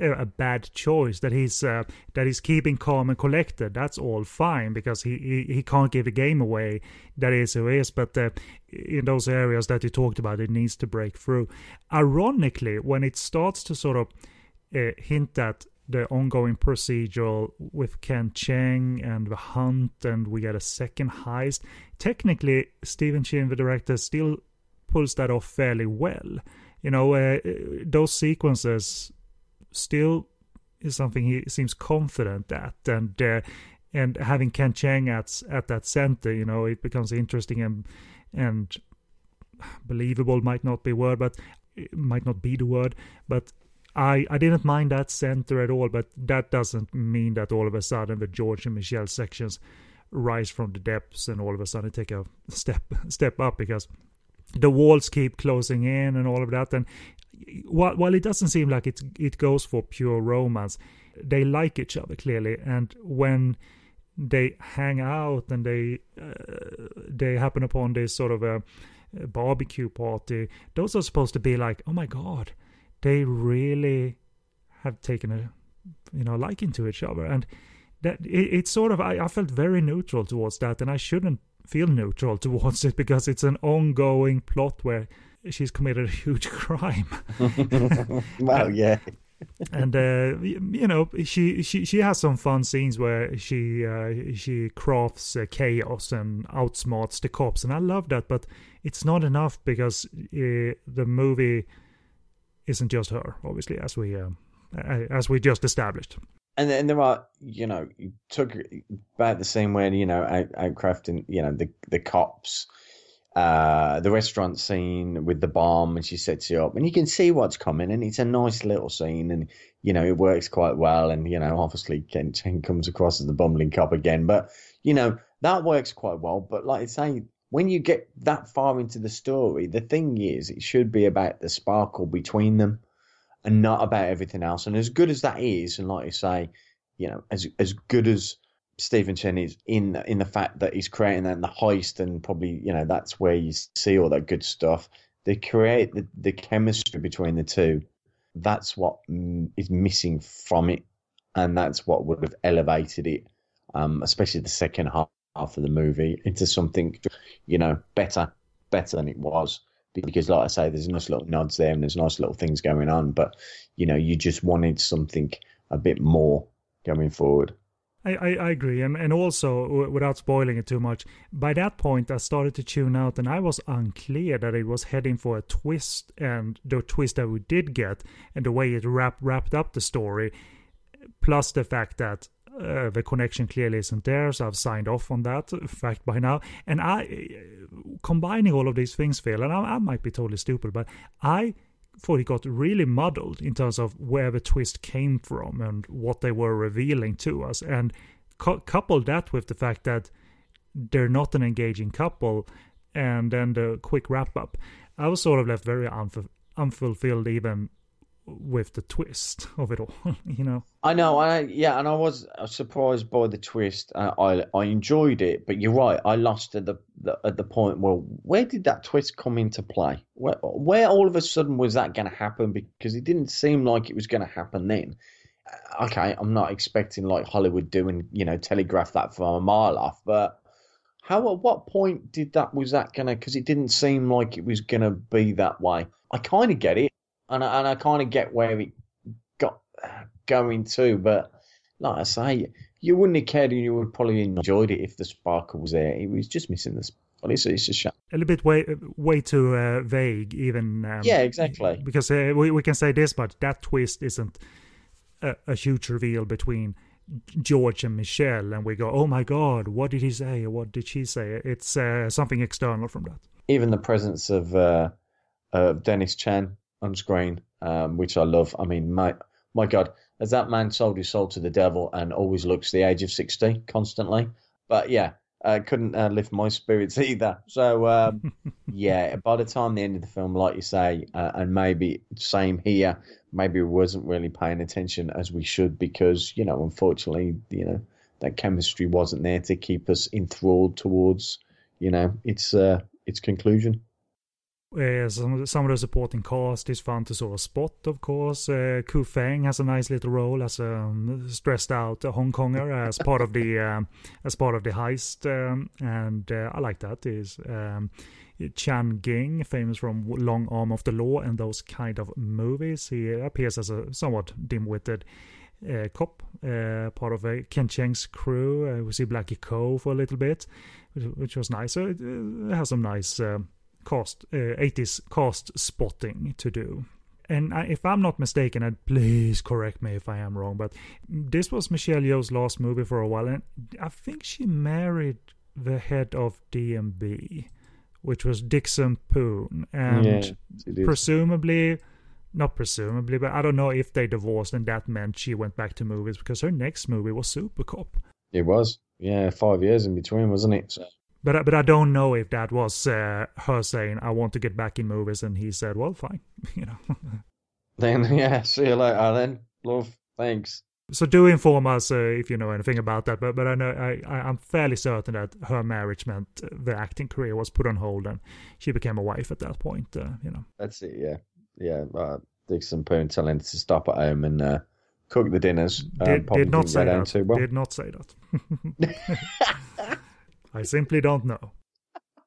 a bad choice that he's uh, that he's keeping calm and collected that's all fine because he, he, he can't give the game away that is who is but uh, in those areas that you talked about it needs to break through ironically when it starts to sort of uh, hint at the ongoing procedural with Kent Cheng and the hunt, and we get a second heist. Technically, Stephen Shin, the director, still pulls that off fairly well. You know, uh, those sequences still is something he seems confident at, and uh, and having Kent Cheng at at that center, you know, it becomes interesting and and believable might not be word, but it might not be the word, but I, I didn't mind that center at all, but that doesn't mean that all of a sudden the George and Michelle sections rise from the depths and all of a sudden take a step step up because the walls keep closing in and all of that. And while, while it doesn't seem like it it goes for pure romance, they like each other clearly. And when they hang out and they uh, they happen upon this sort of a, a barbecue party, those are supposed to be like, oh my god, they really have taken a you know liking to each other. And that it, it's sort of I, I felt very neutral towards that and i shouldn't feel neutral towards it because it's an ongoing plot where she's committed a huge crime. Well yeah. and uh, you know she she she has some fun scenes where she uh, she crafts uh, chaos and outsmarts the cops and i love that but it's not enough because uh, the movie isn't just her, obviously, as we um, as we just established. And then there are, you know, you took about the same way, you know, out, outcrafting, you know, the the cops uh, the restaurant scene with the bomb, and she sets you up, and you can see what's coming, and it's a nice little scene, and you know it works quite well, and you know obviously Kent Cheng comes across as the bumbling cop again, but you know that works quite well. But like I say, when you get that far into the story, the thing is, it should be about the sparkle between them, and not about everything else. And as good as that is, and like I say, you know, as as good as Stephen Shin is in in the fact that he's creating that in the heist, and probably you know that's where you see all that good stuff. They create the, the chemistry between the two. That's what is missing from it, and that's what would have elevated it, um, especially the second half of the movie, into something you know better, better than it was. Because, like I say, there's nice little nods there, and there's nice little things going on. But you know, you just wanted something a bit more going forward. I, I, I, agree, and and also without spoiling it too much, by that point I started to tune out, and I was unclear that it was heading for a twist, and the twist that we did get, and the way it wrap, wrapped up the story, plus the fact that uh, the connection clearly isn't there, so I've signed off on that fact by now. And I, combining all of these things, Phil, and I, I might be totally stupid, but I thought it got really muddled in terms of where the twist came from and what they were revealing to us. And cu- coupled that with the fact that they're not an engaging couple, and then the quick wrap up, I was sort of left very unf- unfulfilled even with the twist of it all, you know. I know, I yeah, and I was surprised by the twist. Uh, I I enjoyed it, but you're right. I lost at the, the, at the point. Well, where did that twist come into play? Where where all of a sudden was that going to happen? Because it didn't seem like it was going to happen then. Uh, okay, I'm not expecting like Hollywood doing you know telegraph that from a mile off, but how at what point did that was that gonna? Because it didn't seem like it was gonna be that way. I kind of get it and I, and I kind of get where it got going to, but like I say, you wouldn't have cared, and you would probably enjoyed it if the sparkle was there. It was just missing the. It's, it's a shame. A little bit way way too uh, vague, even. Um, yeah, exactly. Because uh, we we can say this, but that twist isn't a, a huge reveal between George and Michelle, and we go, "Oh my God, what did he say? What did she say?" It's uh, something external from that. Even the presence of uh, of Dennis Chan on screen, um, which I love. I mean, my my God, as that man sold his soul to the devil and always looks the age of sixty constantly. But yeah, uh, couldn't uh, lift my spirits either. So um, yeah, by the time the end of the film, like you say, uh, and maybe same here, maybe we wasn't really paying attention as we should because you know, unfortunately, you know, that chemistry wasn't there to keep us enthralled towards you know its uh, its conclusion. Uh, some, some of the supporting cast is fun to sort of spot, of course. Uh, Ku Feng has a nice little role as a um, stressed out Hong Konger as part of the um, as part of the heist, um, and uh, I like that. Is um, Chan Ging, famous from Long Arm of the Law and those kind of movies. He appears as a somewhat dim-witted uh, cop, uh, part of a Ken Cheng's crew. Uh, we see Blackie Ko for a little bit, which, which was nice. So it, it has some nice cost uh, 80s cost spotting to do. And I, if I'm not mistaken, and please correct me if I am wrong, but this was Michelle Yeoh's last movie for a while, and I think she married the head of D&B, which was Dickson Poon, and yeah, presumably, not presumably, but I don't know if they divorced, and that meant she went back to movies because her next movie was Super Cop. It was, yeah, five years in between, wasn't it? So but but I don't know if that was uh, her saying I want to get back in movies, and he said, "Well, fine," you know. then yeah, see you later. Then love, thanks. So do inform us uh, if you know anything about that. But but I know I, I am fairly certain that her marriage meant the acting career was put on hold, and she became a wife at that point. Uh, you know. That's it. Yeah, yeah. Uh, Dickson Poon telling to stop at home and uh, cook the dinners. Um, did, did not say that. Well. Did not say that. I simply don't know.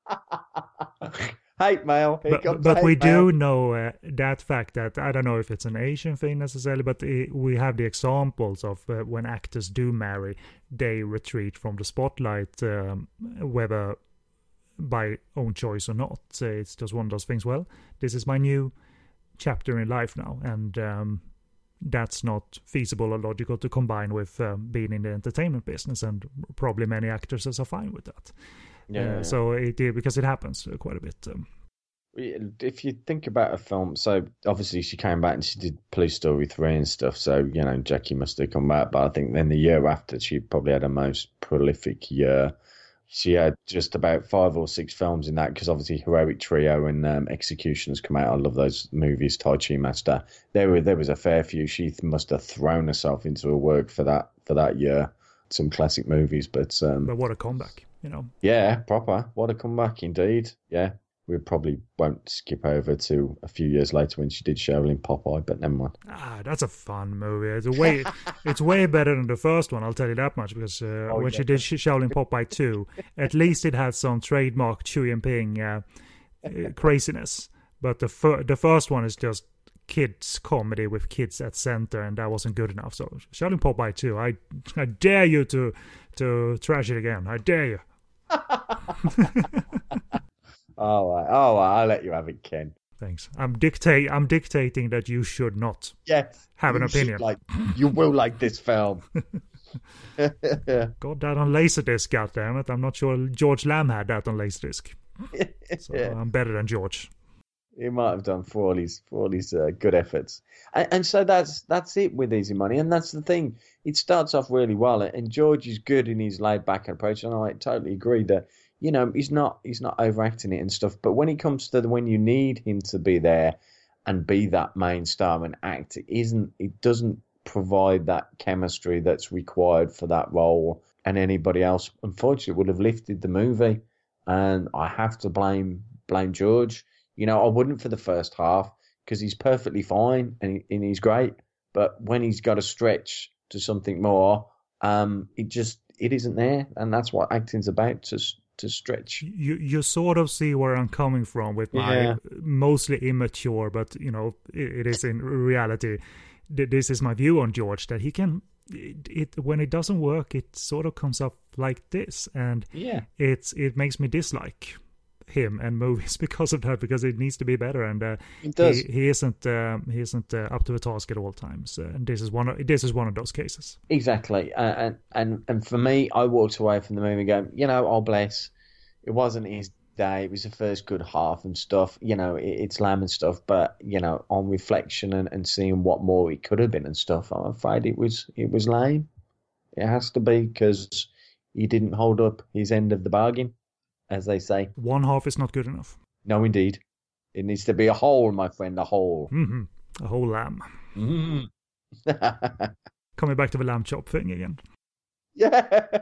hate mail. Here but, but we mail. do know uh, that fact that I don't know if it's an Asian thing necessarily, but it, we have the examples of uh, when actors do marry, they retreat from the spotlight, um, whether by own choice or not. So it's just one of those things. Well, this is my new chapter in life now, and um, that's not feasible or logical to combine with um, being in the entertainment business, and probably many actors are fine with that. Yeah. Uh, so it did because it happens quite a bit. Um, if you think about a film, so obviously she came back and she did Police Story 3 and stuff, so, you know, Jackie must have come back, but I think then the year after, she probably had a most prolific year. She had just about five or six films in that, because obviously Heroic Trio and um, Executioners come out. I love those movies, Tai Chi Master. There were there was a fair few. She must have thrown herself into her work for that for that year. Some classic movies, but um, but what a comeback, you know. Yeah, proper. What a comeback indeed. Yeah we probably won't skip over to a few years later when she did Shaolin Popeye, but never mind. Ah, that's a fun movie. It's way, it's way better than the first one. I'll tell you that much because uh, oh, when yeah. she did Shaolin Popeye two, at least it had some trademark Chu Ping uh, uh, craziness. But the fir- the first one is just kids comedy with kids at center, and that wasn't good enough. So Shaolin Popeye two, I I dare you to to trash it again. I dare you. Oh, oh, I'll let you have it, Ken. Thanks. I'm dictate. I'm dictating that you should not. Yes. Have an opinion. Like you will like this film. Got that on Laserdisc, goddammit. I'm not sure George Lam had that on Laserdisc. so. I'm better than George. He might have done for all his for all his uh, good efforts, and, and, so that's that's it with Easy Money, and that's the thing. It starts off really well, and George is good in his laid back approach, and I totally agree that you know, he's not he's not overacting it and stuff. But when it comes to the, when you need him to be there and be that main star and act, it isn't it doesn't provide that chemistry that's required for that role. And anybody else, unfortunately, would have lifted the movie. And I have to blame blame George. You know, I wouldn't for the first half because he's perfectly fine and, he, and he's great. But when he's got to stretch to something more, um, it just it isn't there, and that's what acting's about. Just to stretch. You you sort of see where I'm coming from with my yeah. mostly immature, but you know it, it is in reality. This is my view on George that he can. It, it, when it doesn't work, it sort of comes up like this, and yeah, it's it makes me dislike him and movies because of that because it needs to be better and uh. He, he isn't um, he isn't uh, up to the task at all times uh, and this is one of this is one of those cases. Exactly. Uh, and and and for me I walked away from the movie going you know oh bless. It wasn't his day. It was the first good half and stuff. You know it, it's lamb and stuff. But you know on reflection and, and seeing what more it could have been and stuff I'm afraid it was it was lame. It has to be because he didn't hold up his end of the bargain as they say. One half is not good enough. No, indeed. It needs to be a whole, my friend, a whole. Mm-hmm. A whole lamb. Mm-hmm. Coming back to the lamb chop thing again. Yeah,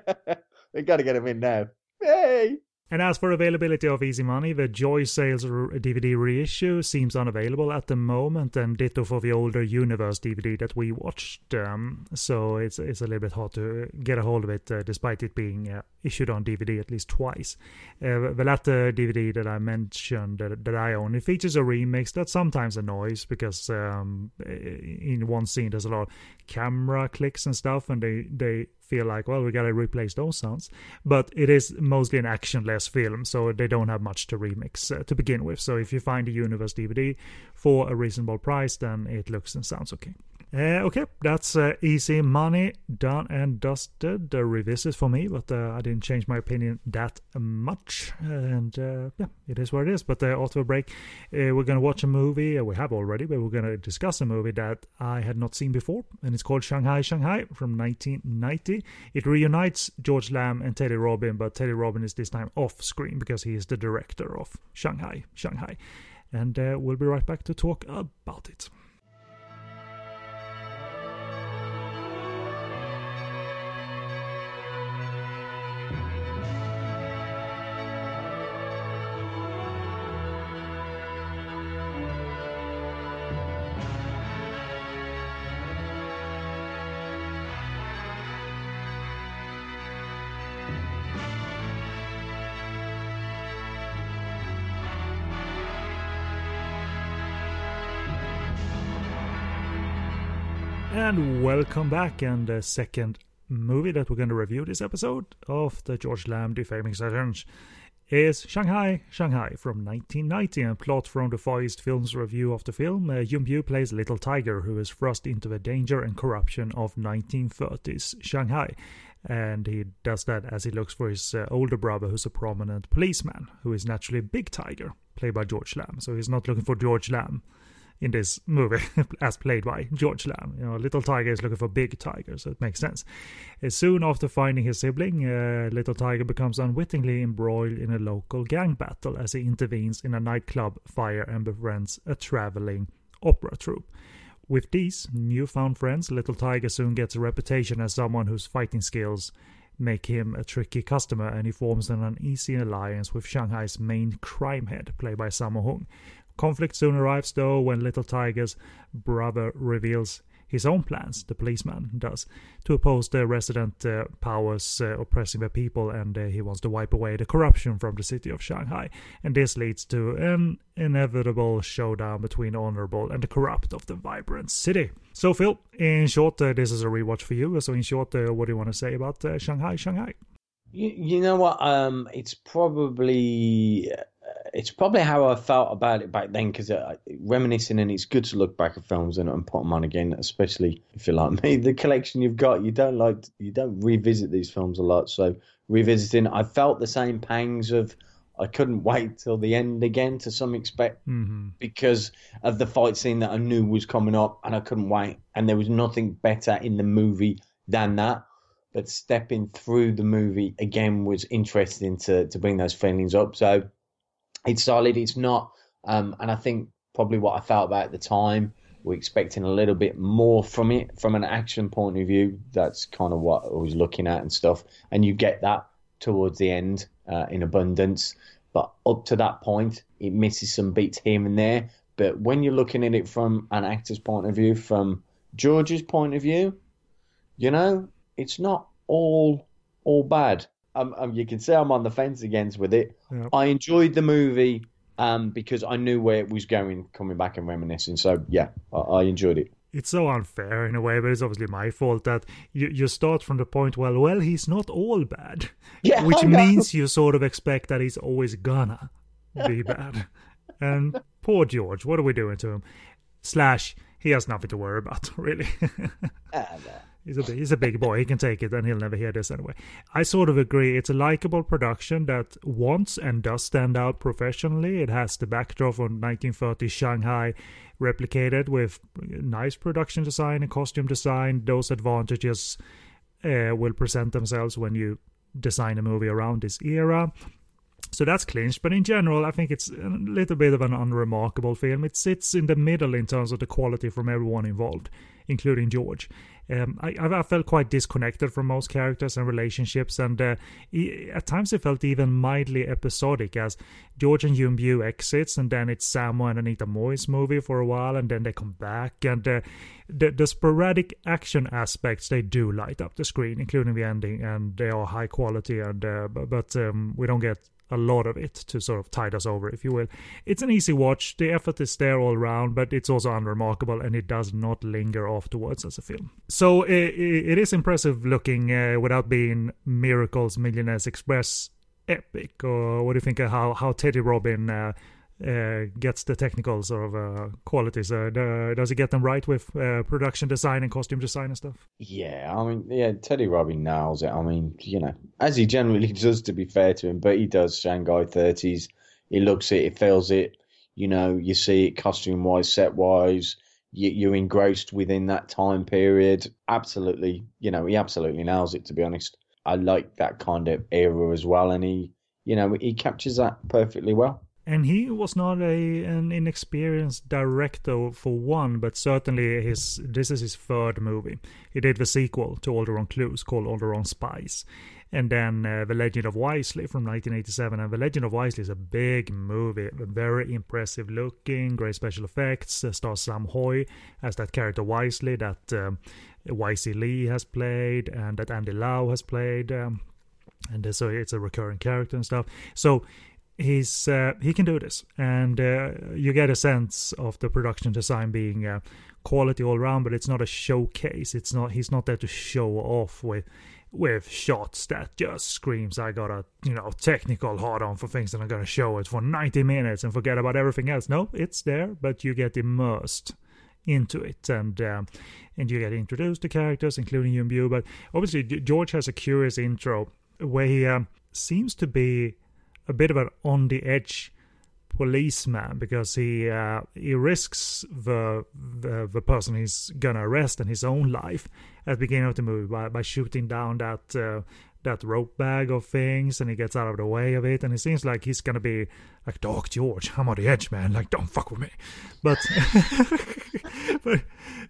we got to get him in now. Yay! And as for availability of Easy Money, the Joy Sales DVD reissue seems unavailable at the moment, and ditto for the older Universe DVD that we watched. Um, so it's it's a little bit hard to get a hold of it, uh, despite it being uh, issued on DVD at least twice. Uh, the latter DVD that I mentioned that, that, I own, it features a remix that sometimes annoys because um, in one scene there's a lot of camera clicks and stuff, and they they feel like, well, we gotta replace those sounds. But it is mostly an actionless film, so they don't have much to remix uh, to begin with. So if you find a Universe DVD for a reasonable price, then it looks and sounds okay. Uh, okay, that's uh, easy money done and dusted. The revisit for me, but uh, I didn't change my opinion that much. And yeah, it is what it is. But uh, a break, we're going to watch a movie. we have already, but we're going to discuss a movie that I had not seen before. And it's called Shanghai, Shanghai from 1990. It reunites George Lam and Teddy Robin, but Teddy Robin is this time off screen because he is the director of Shanghai, Shanghai. And uh, we'll be right back to talk about it. And welcome back. And the second movie that we're going to review this episode of the George Lam Defaming Sessions is Shanghai, Shanghai from 1990, and plot from the Far East Films review of the film. Uh, Biao plays Little Tiger, who is thrust into the danger and corruption of 1930s Shanghai. And he does that as he looks for his uh, older brother, who's a prominent policeman, who is naturally Big Tiger, played by George Lam. So he's not looking for George Lam in this movie, as played by George Lam. You know, Little Tiger is looking for Big Tiger, so it makes sense. Uh, soon after finding his sibling, uh, Little Tiger becomes unwittingly embroiled in a local gang battle as he intervenes in a nightclub fire and befriends a traveling opera troupe. With these newfound friends, Little Tiger soon gets a reputation as someone whose fighting skills make him a tricky customer, and he forms an uneasy alliance with Shanghai's main crime head, played by Sammo Hung. Conflict soon arrives, though, when Little Tiger's brother reveals his own plans, the policeman does, to oppose the resident uh, powers uh, oppressing the people, and uh, he wants to wipe away the corruption from the city of Shanghai. And this leads to an inevitable showdown between honorable and the corrupt of the vibrant city. So, Phil, in short, uh, this is a rewatch for you. So, in short, uh, what do you want to say about uh, Shanghai, Shanghai? You, you know what? Um, it's probably it's probably how I felt about it back then because uh, reminiscing and it's good to look back at films and, and, put them on again, especially if you're like me. The collection you've got, you don't like, you don't revisit these films a lot. So revisiting, I felt the same pangs of I couldn't wait till the end again to some extent mm-hmm. because of the fight scene that I knew was coming up and I couldn't wait. And there was nothing better in the movie than that. But stepping through the movie again was interesting to, to bring those feelings up. So it's solid. It's not, um, and I think probably what I felt about at the time. We're expecting a little bit more from it from an action point of view. That's kind of what I was looking at and stuff. And you get that towards the end uh, in abundance. But up to that point, it misses some beats here and there. But when you're looking at it from an actor's point of view, from George's point of view, you know, it's not all all bad. Um, um, you can say I'm on the fence against with it. Yeah. I enjoyed the movie um, because I knew where it was going, coming back and reminiscing. So yeah, I, I enjoyed it. It's so unfair in a way, but it's obviously my fault that you, you start from the point, well, well, he's not all bad. Yeah, Which means you sort of expect that he's always gonna be bad. and poor George, what are we doing to him? Slash, he has nothing to worry about, really. Ah. He's a big, he's a big boy. He can take it, and he'll never hear this anyway. I sort of agree. It's a likable production that wants and does stand out professionally. It has the backdrop of 1930s Shanghai replicated with nice production design and costume design. Those advantages uh, will present themselves when you design a movie around this era. So that's clinched, but in general, I think it's a little bit of an unremarkable film. It sits in the middle in terms of the quality from everyone involved, including George. Um, I, I felt quite disconnected from most characters and relationships, and uh, at times it felt even mildly episodic as George and Biao exits, and then it's Sammo and Anita Mui's movie for a while, and then they come back, and uh, the, the sporadic action aspects they do light up the screen, including the ending, and they are high quality, and uh, but um, we don't get a lot of it to sort of tide us over, if you will. It's an easy watch. The effort is there all around, but it's also unremarkable and it does not linger afterwards as a film. So it, it is impressive looking uh, without being Miracles Millionaires Express epic. Or what do you think of how, how Teddy Robin uh, uh, gets the technical sort of uh, qualities. Uh, does he get them right with uh, production design and costume design and stuff? Yeah, I mean, yeah, Teddy Robin nails it. I mean, you know, as he generally does, to be fair to him, but he does Shanghai 30s. He looks it, he feels it. You know, you see it costume wise, set wise. You, you're engrossed within that time period. Absolutely, you know, he absolutely nails it. To be honest, I like that kind of era as well, and he, you know, he captures that perfectly well and he was not a an inexperienced director for one, but certainly his this is his third movie. He did the sequel to All the Wrong Clues called All the Wrong Spies, and then uh, The Legend of Wisely from 1987. And The Legend of Wisely is a big movie, very impressive looking, great special effects. Uh, stars Sam Hui as that character Wisely that um, Lee has played and that Andy Lau has played. Um, and uh, so it's a recurring character and stuff. So he's uh, he can do this, and uh, you get a sense of the production design being uh, quality all around. But it's not a showcase. It's not he's not there to show off with with shots that just screams I got a you know technical hard on for things and I'm gonna show it for 90 minutes and forget about everything else. No, it's there, but you get immersed into it, and um, and you get introduced to characters, including Yuen Biao. But obviously, George has a curious intro where he um, seems to be a bit of an on the edge policeman because he uh, he risks the, the, the person he's gonna arrest and his own life at the beginning of the movie by, by shooting down that uh, that rope bag of things and he gets out of the way of it and it seems like he's gonna be like Dark George, I'm on the edge, man. Like don't fuck with me. But but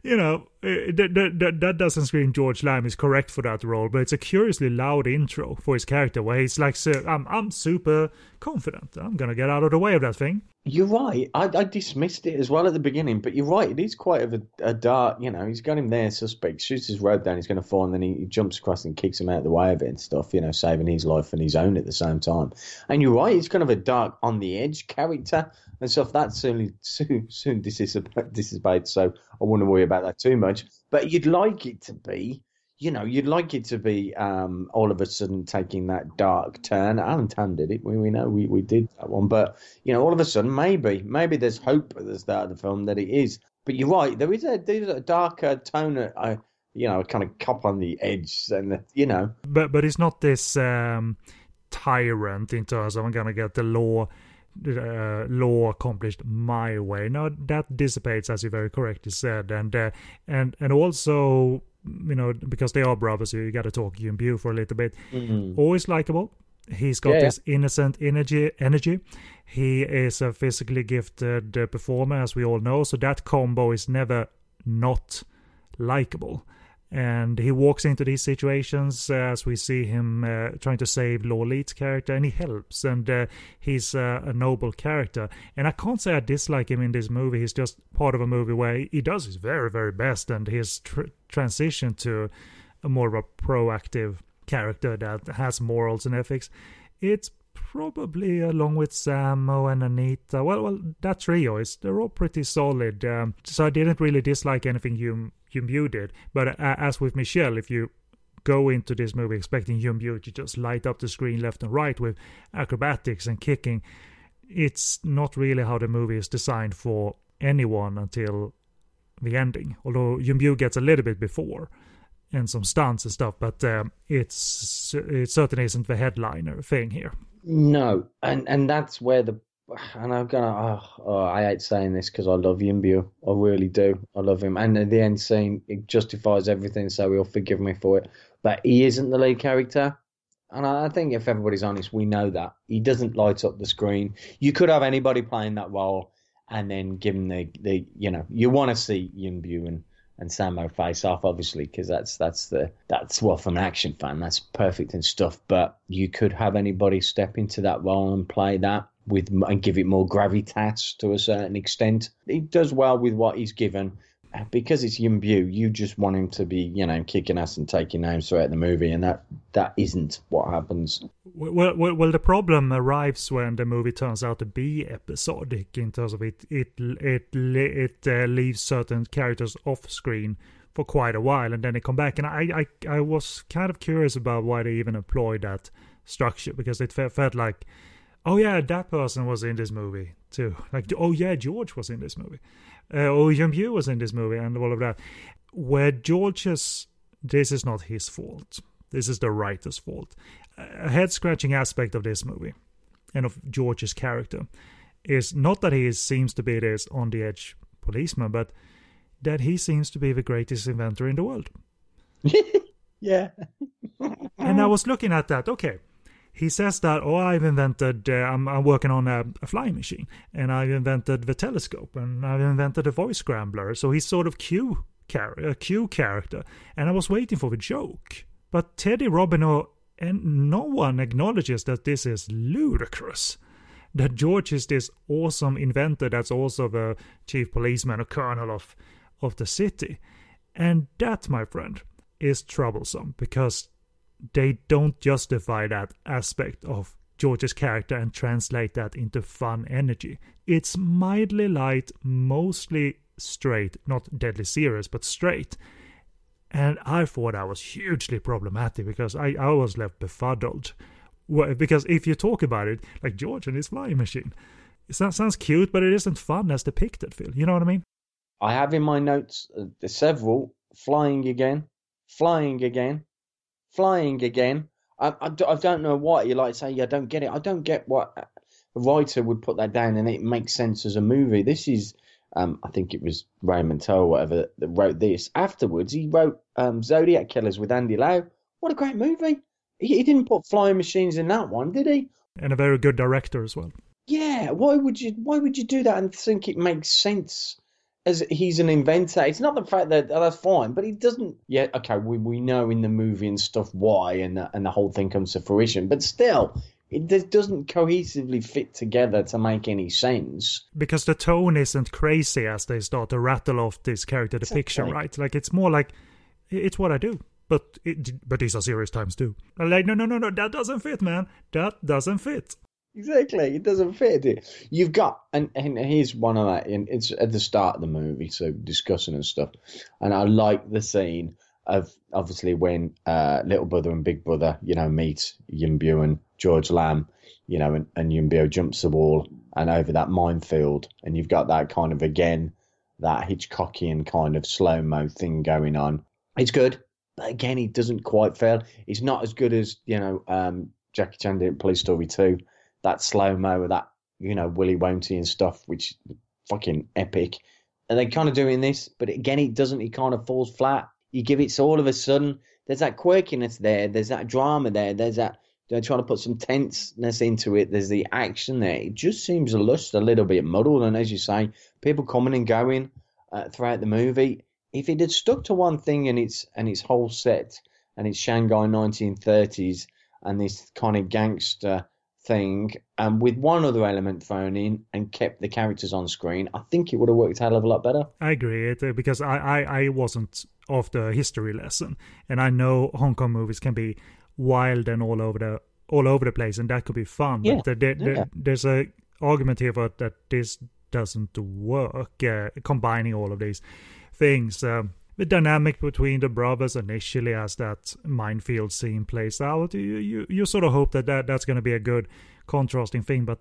you know eh, eh, that, that that doesn't scream George Lam is correct for that role, but it's a curiously loud intro for his character where he's like, I'm I'm super confident. I'm gonna get out of the way of that thing. You're right. I, I dismissed it as well at the beginning, but you're right. It is quite a, a dark. You know, he's got him there, suspect, shoots his rope down, he's going to fall, and then he, jumps across and kicks him out of the way of it and stuff. You know, saving his life and his own at the same time. And you're right. He's kind of a dark, on the edge character and stuff. That soon soon soon dissipates. So I wouldn't worry about that too much. But you'd like it to be you know, you'd like it to be um, all of a sudden taking that dark turn. Alan Tam did it. We, we know we, we did that one. But, you know, all of a sudden, maybe, maybe there's hope at the start of the film that it is. But you're right. There is a, there's a darker tone, uh, you know, kind of cop on the edge. And, you know. But, but it's not this um, tyrant in terms of I'm going to get the law. Uh, law accomplished my way. Now that dissipates, as you very correctly said, and uh, and and also you know, because they are brothers, you got to talk Yuen Biao for a little bit. Mm-hmm. Always likable. He's got yeah, this yeah. innocent energy. Energy. He is a physically gifted uh, performer, as we all know. So that combo is never not likable and he walks into these situations as we see him uh, trying to save Law Lee's character, and he helps, and uh, he's uh, a noble character. And I can't say I dislike him in this movie. He's just part of a movie where he does his very, very best, and his tr- transition to a more of a proactive character that has morals and ethics. It's probably along with Sammo and Anita. Well, well, that trio is they're all pretty solid. Um, so I didn't really dislike anything Yuen Biao did. But uh, as with Michelle, if you go into this movie expecting Biao to just light up the screen left and right with acrobatics and kicking, it's not really how the movie is designed for anyone until the ending. Although Biao gets a little bit before and some stunts and stuff, but um, it's it certainly isn't the headliner thing here. No, and and that's where the and I'm gonna. Oh, oh, I hate saying this because I love Yuen I really do. I love him. And at the end scene, it justifies everything, so he'll forgive me for it. But he isn't the lead character. And I think if everybody's honest, we know that he doesn't light up the screen. You could have anybody playing that role, and then give him the, the you know you want to see Yuen and and Sammo face off, obviously, because that's that's the that's well from an action fan, that's perfect and stuff. But you could have anybody step into that role and play that with and give it more gravitas to a certain extent. He does well with what he's given. Because it's Yuen Biao, you just want him to be, you know, kicking ass and taking names throughout the movie, and that that isn't what happens. Well, well, well, the problem arrives when the movie turns out to be episodic in terms of it. It it it uh, leaves certain characters off screen for quite a while, and then they come back. And I I I was kind of curious about why they even employed that structure because it felt like oh yeah, that person was in this movie too. Like, oh yeah, George was in this movie. Uh, oh, Biao was in this movie, and all of that. Where George's, this is not his fault. This is the writer's fault. A head scratching aspect of this movie and of George's character is not that he seems to be this on the edge policeman, but that he seems to be the greatest inventor in the world. yeah. and I was looking at that. Okay, he says that, oh, I've invented, uh, I'm, I'm, working on a, a, flying machine, and I've invented the telescope, and I've invented a voice scrambler. So he's sort of Q, char- a Q character. And I was waiting for the joke. But Teddy Robinau, and no one acknowledges that this is ludicrous. That George is this awesome inventor that's also the chief policeman or colonel of, of the city. And that, my friend, is troublesome because they don't justify that aspect of George's character and translate that into fun energy. It's mildly light, mostly straight, not deadly serious, but straight. And I thought that was hugely problematic because I, I was left befuddled. Because if you talk about it, like George and his flying machine, it sounds cute, but it isn't fun as depicted, Phil. You know what I mean? I have in my notes uh, several flying again, flying again, flying again. I, I, I don't know why. you like to say. I don't get it. I don't get what a writer would put that down and it makes sense as a movie. This is, um, I think it was Raymond To or whatever that wrote this. Afterwards, he wrote um, Zodiac Killers with Andy Lau. What a great movie! He, he didn't put flying machines in that one, did he? And a very good director as well. Yeah. Why would you? Why would you do that and think it makes sense? As he's an inventor. It's not the fact that oh, that's fine, but he doesn't. Yeah, okay, we, we know in the movie and stuff why, and the, and the whole thing comes to fruition. But still, it doesn't cohesively fit together to make any sense. Because the tone isn't crazy as they start to rattle off this character depiction, exactly. right? Like it's more like it's what I do. But it, but these are serious times too. I'm like, no, no, no, no, that doesn't fit, man. That doesn't fit. Exactly, it doesn't fit. It. You've got, and, and here's one of that. And it's at the start of the movie, so discussing and stuff. And I like the scene of obviously when uh, little brother and big brother, you know, meet Yuen and George Lam, you know, and, and Yuen jumps the wall and over that minefield, and you've got that kind of again that Hitchcockian kind of slow mo thing going on. It's good, but again, he doesn't quite fail. It's not as good as you know um, Jackie Chan did in Police Story Two that slow mo, that you know Willy Wonky and stuff, which fucking epic. And they're kind of doing this, but again, it doesn't. It kind of falls flat. You give it so all of a sudden. There's that quirkiness there. There's that drama there. There's that they're trying to put some tenseness into it. There's the action there. It just seems a little bit muddled. And as you say, people coming and going uh, throughout the movie. If it had stuck to one thing and its and its whole set and its Shanghai 1930s and this kind of gangster thing and with one other element thrown in and kept the characters on screen, I think it would have worked a hell of a lot better. I agree it, uh, because I, I, I wasn't of the history lesson, and I know Hong Kong movies can be wild and all over the all over the place, and that could be fun. Yeah. But there, there, yeah. there's a argument here for that this doesn't work, uh, combining all of these things. Um, the dynamic between the brothers initially as that minefield scene plays out, you you, you sort of hope that, that that's going to be a good contrasting thing. But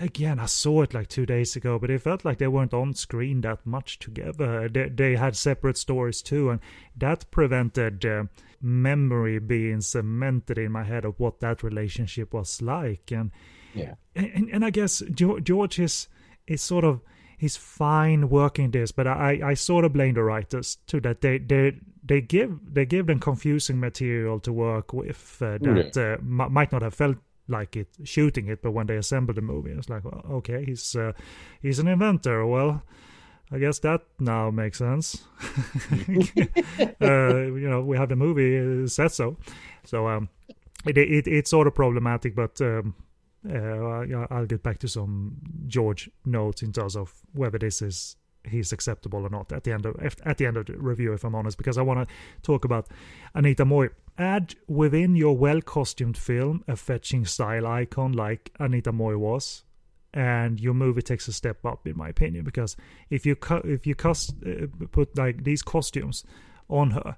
again, I saw it like two days ago, but it felt like they weren't on screen that much together. They, they had separate stories too, and that prevented uh, memory being cemented in my head of what that relationship was like. And yeah, and, and I guess George is is sort of he's fine working this, but I, I sort of blame the writers too that they they they give they give them confusing material to work with uh, that uh, m- might not have felt like it shooting it, but when they assemble the movie, it's like well, okay, he's uh, he's an inventor. Well, I guess that now makes sense. uh, you know, we have the movie uh, said so, so um, it, it it's sort of problematic, but um, uh, I'll get back to some George notes in terms of whether this is he's acceptable or not at the end of at the end of the review, if I'm honest, because I want to talk about Anita Mui. Add within your well costumed film a fetching style icon like Anita Mui was, and your movie takes a step up, in my opinion. Because if you cu- if you uh, put like these costumes on her,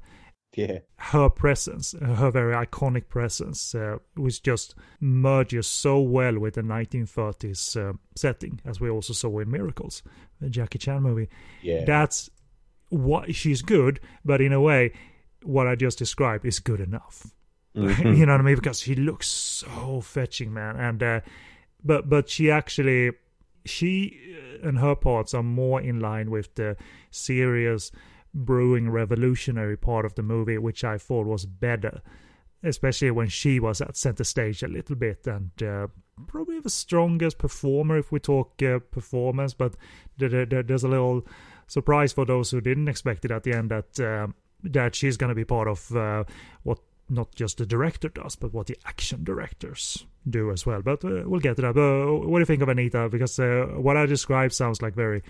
yeah. her presence, her very iconic presence, uh, which just merges so well with the 1930s uh, setting, as we also saw in Miracles, the Jackie Chan movie. Yeah. That's what she's good, but in a way, what I just described is good enough. Mm-hmm. you know what I mean? Because she looks so fetching, man. And uh, but but she actually she and her parts are more in line with the serious brewing revolutionary part of the movie, which I thought was better, especially when she was at center stage a little bit and uh, probably the strongest performer if we talk uh, performance. But there's a little surprise for those who didn't expect it at the end that uh, that she's going to be part of uh, what not just the director does, but what the action directors do as well. But uh, we'll get to that. But what do you think of Anita? Because uh, what I described sounds like very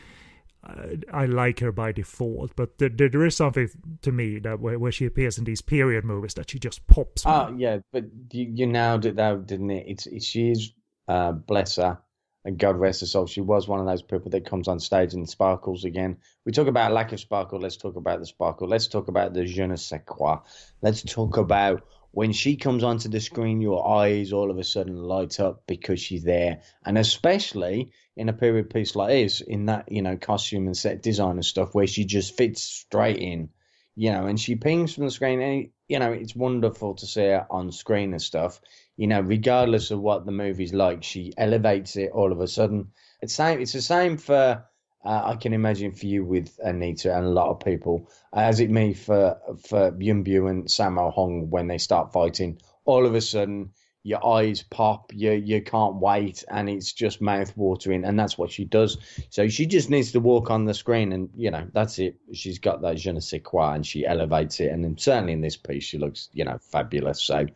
I like her by default, but there, there is something to me that where, where, she appears in these period movies that she just pops. Oh yeah, but you, you nailed it though, didn't it? It's, it's she is uh, bless her and God rest her soul. She was one of those people that comes on stage and sparkles again. We talk about lack of sparkle. Let's talk about the sparkle. Let's talk about the je ne sais quoi. Let's talk about when she comes onto the screen, your eyes all of a sudden light up because she's there, and especially in a period piece like this, in that you know costume and set design and stuff, where she just fits straight in, you know, and she pings from the screen, and you know it's wonderful to see her on screen and stuff. You know, regardless of what the movie's like, she elevates it all of a sudden. It's same. It's the same for. Uh, I can imagine for you with Anita and a lot of people, as it may for for Yuen and Sammo Hung when they start fighting. All of a sudden, your eyes pop, you you can't wait, and it's just mouth watering, and that's what she does. So she just needs to walk on the screen, and you know that's it. She's got that je ne sais quoi, and she elevates it, and then certainly in this piece, she looks you know fabulous. So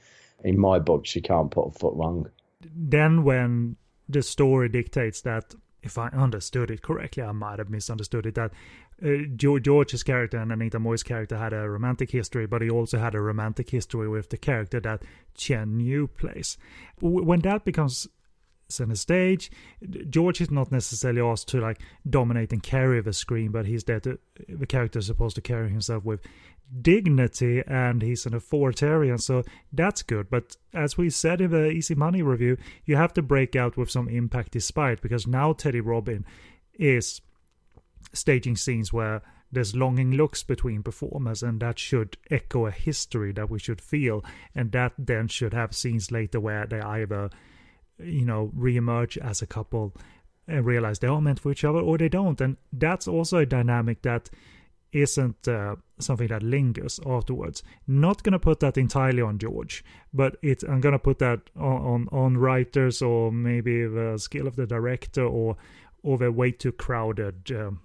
in my book, she can't put a foot wrong. Then when the story dictates that if I understood it correctly, I might have misunderstood it. That uh, George's character and Anita Mui's character had a romantic history, but he also had a romantic history with the character that Chen Yu plays. When that becomes center stage, George is not necessarily asked to like dominate and carry the screen, but he's there to the character is supposed to carry himself with dignity and he's an authoritarian, so that's good. But as we said in the Easy Money review, you have to break out with some impact despite, because now Teddy Robin is staging scenes where there's longing looks between performers, and that should echo a history that we should feel, and that then should have scenes later where they either, you know, reemerge as a couple and realize they are meant for each other, or they don't, and that's also a dynamic that isn't uh, something that lingers afterwards. Not gonna put that entirely on George, but it I'm gonna put that on on, on writers or maybe the skill of the director or or the way too crowded. Um,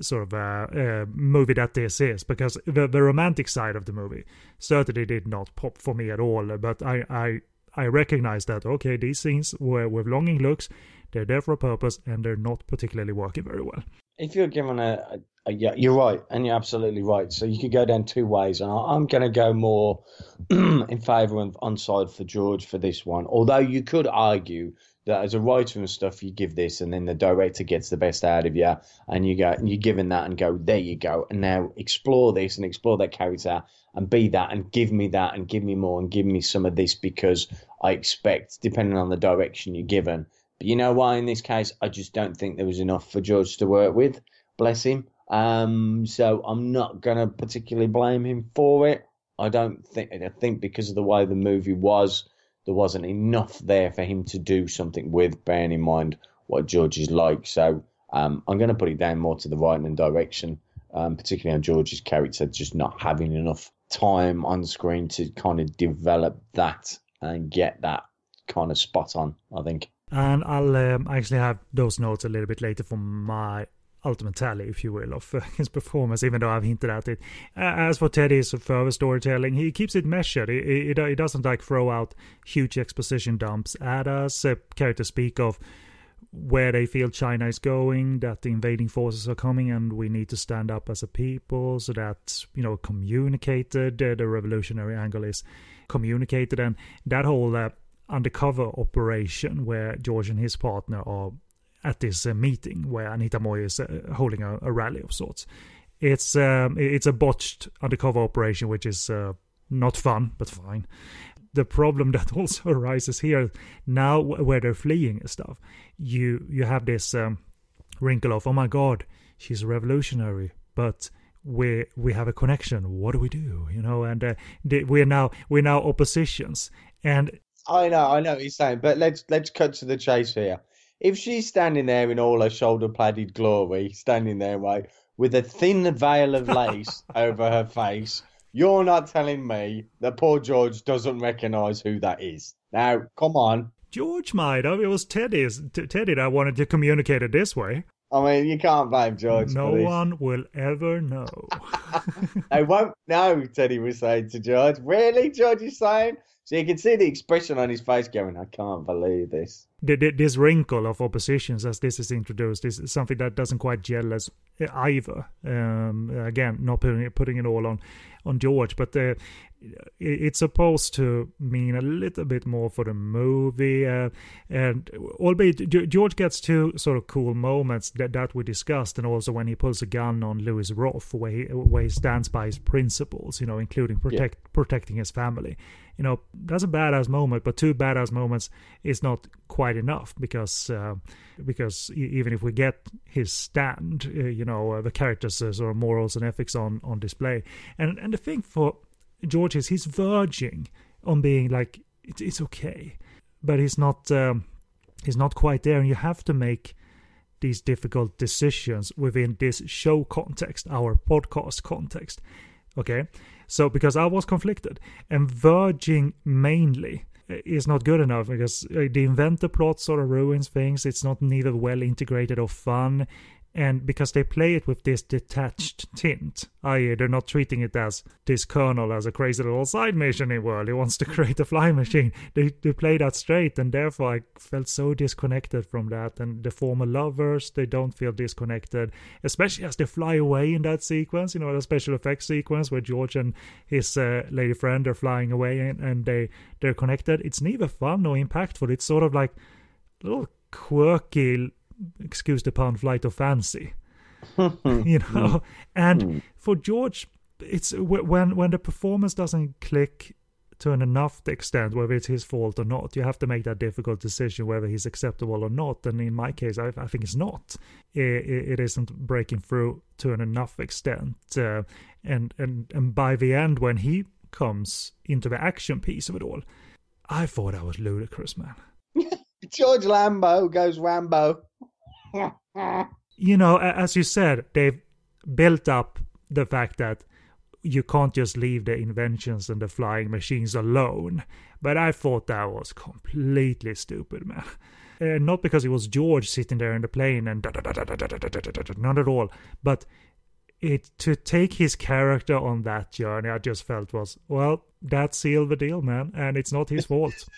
sort of uh, uh, movie that this is because the, the romantic side of the movie certainly did not pop for me at all but I, I I recognize that okay these scenes were with longing looks they're there for a purpose and they're not particularly working very well if you're given a, uh, yeah, you're right, and you're absolutely right. So you could go down two ways, and I, am going to go more in favour of onside for George for this one. Although you could argue that as a writer and stuff, you give this, and then the director gets the best out of you, and you go, and you're given that, and go, there you go, and now explore this and explore that character, and be that, and give me that, and give me more, and give me some of this because I expect, depending on the direction you're given. But you know why? In this case, I just don't think there was enough for George to work with. Bless him. Um, so I'm not gonna particularly blame him for it. I don't think. I think because of the way the movie was, there wasn't enough there for him to do something with. Bearing in mind what George is like, so um, I'm going to put it down more to the writing and direction, um, particularly on George's character, just not having enough time on screen to kind of develop that and get that kind of spot on. I think. And I'll um, actually have those notes a little bit later for my ultimate tally, if you will, of uh, his performance, even though I've hinted at it. Uh, as for Teddy's further storytelling, he keeps it measured. He, he, he, doesn't like throw out huge exposition dumps at us. Uh, characters speak of where they feel China is going, that the invading forces are coming, and we need to stand up as a people. So that you know, communicated. Uh, the revolutionary angle is communicated, and that whole uh, undercover operation where George and his partner are at this uh, meeting where Anita Mui is uh, holding a, a, rally of sorts. It's um, it's a botched undercover operation, which is uh, not fun, but fine. The problem that also arises here now, where they're fleeing and stuff, you you have this um, wrinkle of, oh my god, she's a revolutionary, but we we have a connection. What do we do? You know, and uh, we're now we're now oppositions. And I know, I know what he's saying, but let's let's cut to the chase here if she's standing there in all her shoulder padded glory, standing there, right, with a thin veil of lace over her face, you're not telling me that poor George doesn't recognise who that is. Now, come on. George might have. It was Teddy's, t- Teddy that wanted to communicate it this way. I mean, you can't blame George. No one will ever know. they won't know, Teddy was saying to George. Really, George is saying? So you can see the expression on his face going, I can't believe this. This wrinkle of oppositions as this is introduced is something that doesn't quite gel as either. Um, again, not putting it, putting it all on, on George, but uh, it's supposed to mean a little bit more for the movie. Uh, and albeit George gets two sort of cool moments that, that we discussed, and also when he pulls a gun on Louis Roth, where he, where he stands by his principles, you know, including protect yeah. protecting his family you know that's a badass moment but two badass moments is not quite enough because uh, because even if we get his stand uh, you know uh, the characters uh, sort of morals and ethics on on display. And and the thing for george is he's verging on being like it's, it's okay but he's not um, he's not quite there and you have to make these difficult decisions within this show context our podcast context okay so because I was conflicted, and verging mainly is not good enough because uh, the inventor plot sort of ruins things. It's not neither well integrated or fun and because they play it with this detached tint, i.e., they're not treating it as this colonel as a crazy little side mission in world. He wants to create a flying machine. They they play that straight, and therefore I felt so disconnected from that. And the former lovers, they don't feel disconnected, especially as they fly away in that sequence. You know, the special effects sequence where George and his uh, lady friend are flying away, and, and they they're connected. It's neither fun nor impactful. It's sort of like a little quirky excuse the pun, flight of fancy. you know, and hmm. for George, it's when when the performance doesn't click to an enough extent, whether it's his fault or not, you have to make that difficult decision whether he's acceptable or not. And in my case, I, I think it's not. It, it isn't breaking through to an enough extent. Uh, and and and by the end, when he comes into the action piece of it all, I thought I was ludicrous, man. George Lambo goes Rambo. you know, as you said, they've built up the fact that you can't just leave the inventions and the flying machines alone. But I thought that was completely stupid, man. Uh, not because it was George sitting there in the plane and not at all, but it to take his character on that journey, I just felt was well, that sealed the deal, man, and it's not his fault.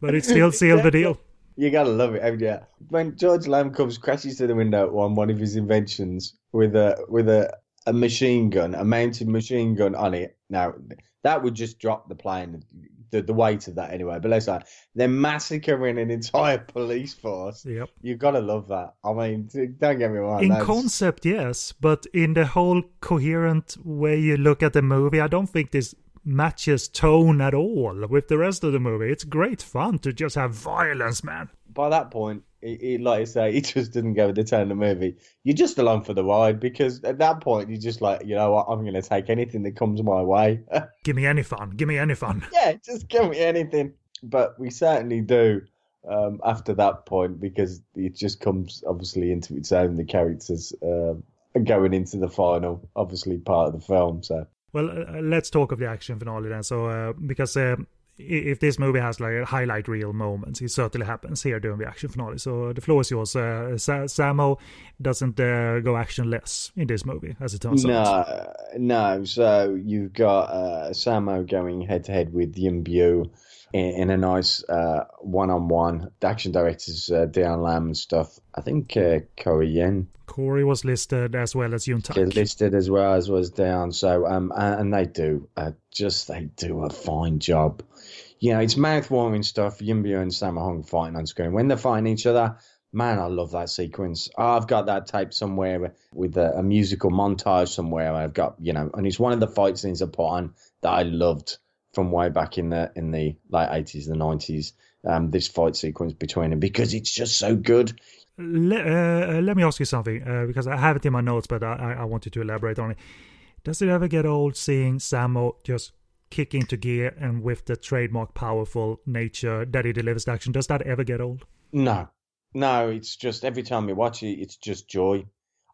but it still sealed the deal. You gotta love it, haven't you? When George Lam comes crashes to the window on one of his inventions with a with a, a machine gun, a mounted machine gun on it. Now that would just drop the plane, the, the weight of that anyway. But let's say they're massacring an entire police force. Yep, you gotta love that. I mean, don't get me wrong. In that's... concept, yes, but in the whole coherent way you look at the movie, I don't think this matches tone at all with the rest of the movie. It's great fun to just have violence, man. By that point, he, like I say, he just didn't go with the tone of the movie. You're just along for the ride because at that point you're just like, you know what, I'm going to take anything that comes my way. give me any fun. Give me any fun. Yeah, just give me anything. But we certainly do um, after that point because it just comes obviously into its own. The characters uh, going into the final, obviously part of the film. So well, uh, let's talk of the action finale then. So, uh, because uh, if this movie has like highlight reel moments, it certainly happens here during the action finale. So the floor is yours. Uh, Sa- Sammo doesn't uh, go actionless in this movie, as it turns no, out. No, no. so you've got uh, Sammo going head to head with Yuen in, in a nice one on one. The action directors, uh, Dion Lam and stuff. I think uh, Corey Yuen Corey was listed as well as Yuen Tak. listed as well as was down. So um, and they do uh, just they do a fine job. You know, it's mouth-watering stuff. Yuen-Biao and Sammo Hung fighting on screen when they're fighting each other. Man, I love that sequence. I've got that tape somewhere with a, a musical montage somewhere. I've got you know, and it's one of the fight scenes I put on that I loved from way back in the in the late eighties, the nineties. Um, this fight sequence between them because it's just so good. Let, uh, let me ask you something uh, because I have it in my notes, but I, I want you to elaborate on it. Does it ever get old seeing Sammo just kick into gear and with the trademark powerful nature that he delivers the action? Does that ever get old? No, no. It's just every time you watch it, it's just joy.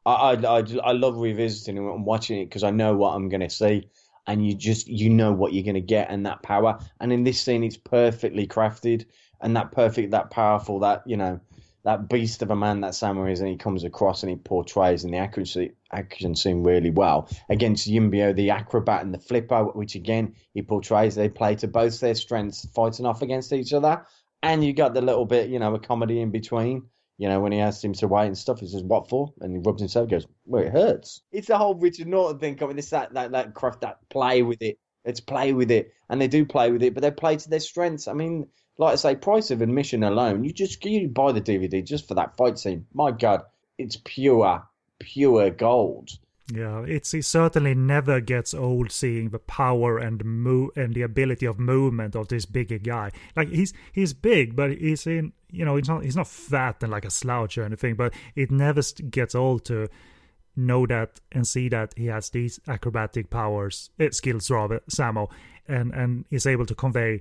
I I, I, I love revisiting it and watching it because I know what I'm going to see, and you just you know what you're going to get and that power. And in this scene, it's perfectly crafted and that perfect, that powerful, that you know that beast of a man that Sammo is, and he comes across and he portrays and the accuracy action scene really well against Yuen-Biao, the acrobat and the flipper, which again he portrays. They play to both their strengths, fighting off against each other, and you got the little bit, you know, a comedy in between. You know, when he asks him to wait and stuff, he says, "What for?" And he rubs himself, goes, "Well, it hurts." It's the whole Richard Norton thing coming. This that that that craft that play with it. It's play with it, and they do play with it, but they play to their strengths. I mean, like I say, price of admission alone, you just you buy the DVD just for that fight scene. My God, it's pure, pure gold. Yeah, it's he certainly never gets old seeing the power and move and the ability of movement of this bigger guy. Like he's he's big, but he's in you know he's not he's not fat and like a slouch or anything. But it never gets old to know that and see that he has these acrobatic powers, uh, skills rather, Sammo, and and is able to convey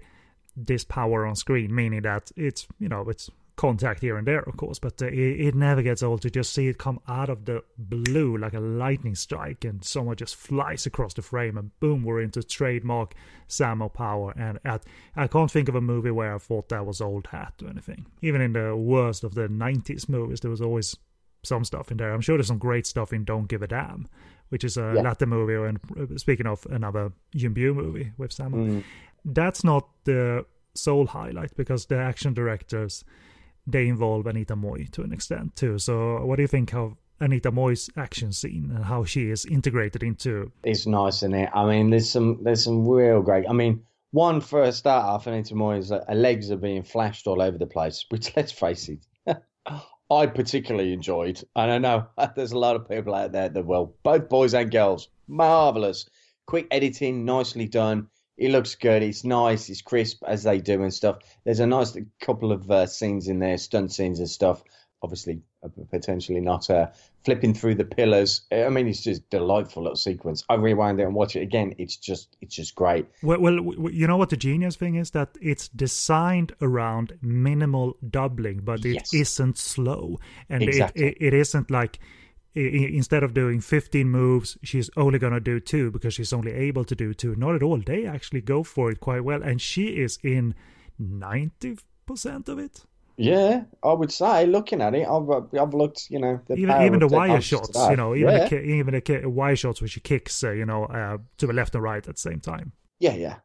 this power on screen, meaning that it's you know it's contact here and there, of course, but uh, it, it, never gets old to just see it come out of the blue like a lightning strike, and someone just flies across the frame, and boom, we're into trademark Sammo power. And at, I can't think of a movie where I thought that was old hat or anything. Even in the worst of the '90s movies, there was always some stuff in there. I'm sure there's some great stuff in Don't Give a Damn, which is a yeah. Latin movie. And uh, speaking of another Biao movie with Sammo, mm. that's not the sole highlight because the action directors they involve Anita Mui to an extent too. So, what do you think of Anita Mui's action scene and how she is integrated into? It's nice, isn't it? I mean, there's some there's some real great. I mean, one for a start off, Anita Mui is uh, her legs are being flashed all over the place. Which, let's face it, I particularly enjoyed. And I know there's a lot of people out there that will, both boys and girls, marvelous, quick editing, nicely done it looks good. It's nice. It's crisp as they do and stuff. There's a nice couple of uh, scenes in there, stunt scenes and stuff. Obviously, uh, potentially not uh, flipping through the pillars. I mean, it's just delightful little sequence. I rewind it and watch it again. It's just, it's just great. Well, well, you know what the genius thing is that it's designed around minimal doubling, but it yes. not slow, and exactly. it, it, it isn't like instead of doing 15 moves, she's only going to do two because she's only able to do two. Not at all. They actually go for it quite well. And she is in 90% of it. Yeah, I would say, looking at it, I've, I've looked, you know, even, even the wire shots, you know, even yeah. the, even the wire shots where she kicks, uh, you know, uh, to the left and right at the same time. Yeah, yeah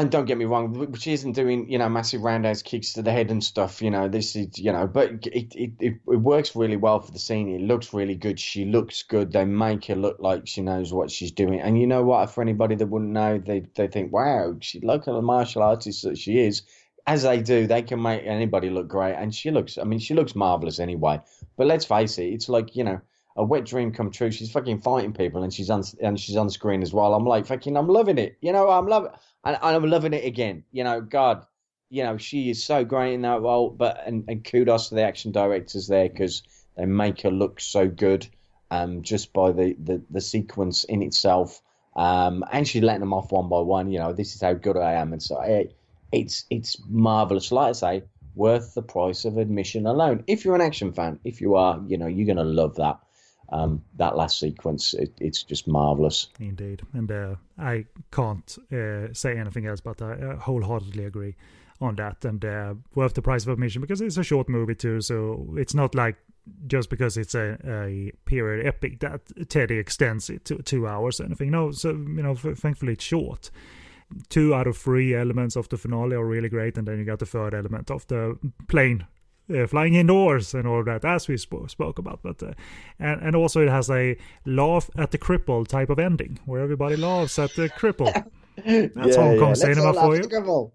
and don't get me wrong, she isn't doing you know massive roundhouse kicks to the head and stuff. You know this is you know, but it it, it, works really well for the scene. It looks really good. She looks good. They make her look like she knows what she's doing. And you know what? For anybody that wouldn't know, they they think, wow, she the martial artist that she is. As they do, they can make anybody look great. And she looks, I mean, she looks marvelous anyway. But let's face it, it's like you know a wet dream come true. She's fucking fighting people, and she's on and she's on screen as well. I'm like fucking, I'm loving it. You know, I'm loving, and, I'm loving it again. You know, God, you know, she is so great in that role. But and, and kudos to the action directors there because they make her look so good, um, just by the the, the sequence in itself. Um, and she's letting them off one by one. You know, this is how good I am, and so it, it's it's marvelous. Like I say, worth the price of admission alone. If you're an action fan, if you are, you know, you're gonna love that um, that last sequence, it, it's just marvelous. Indeed, and uh, I can't uh, say anything else, but I uh, wholeheartedly agree on that. And uh, worth the price of admission because it's a short movie too, so it's not like just because it's a, a period epic that Teddy extends it to two hours or anything. No, so you know, thankfully it's short. Two out of three elements of the finale are really great, and then you got the third element of the plane uh, flying indoors and all that, as we sp- spoke about. But uh, and and also it has a laugh at the cripple type of ending where everybody laughs at the cripple. That's yeah, Hong Kong yeah. cinema for you.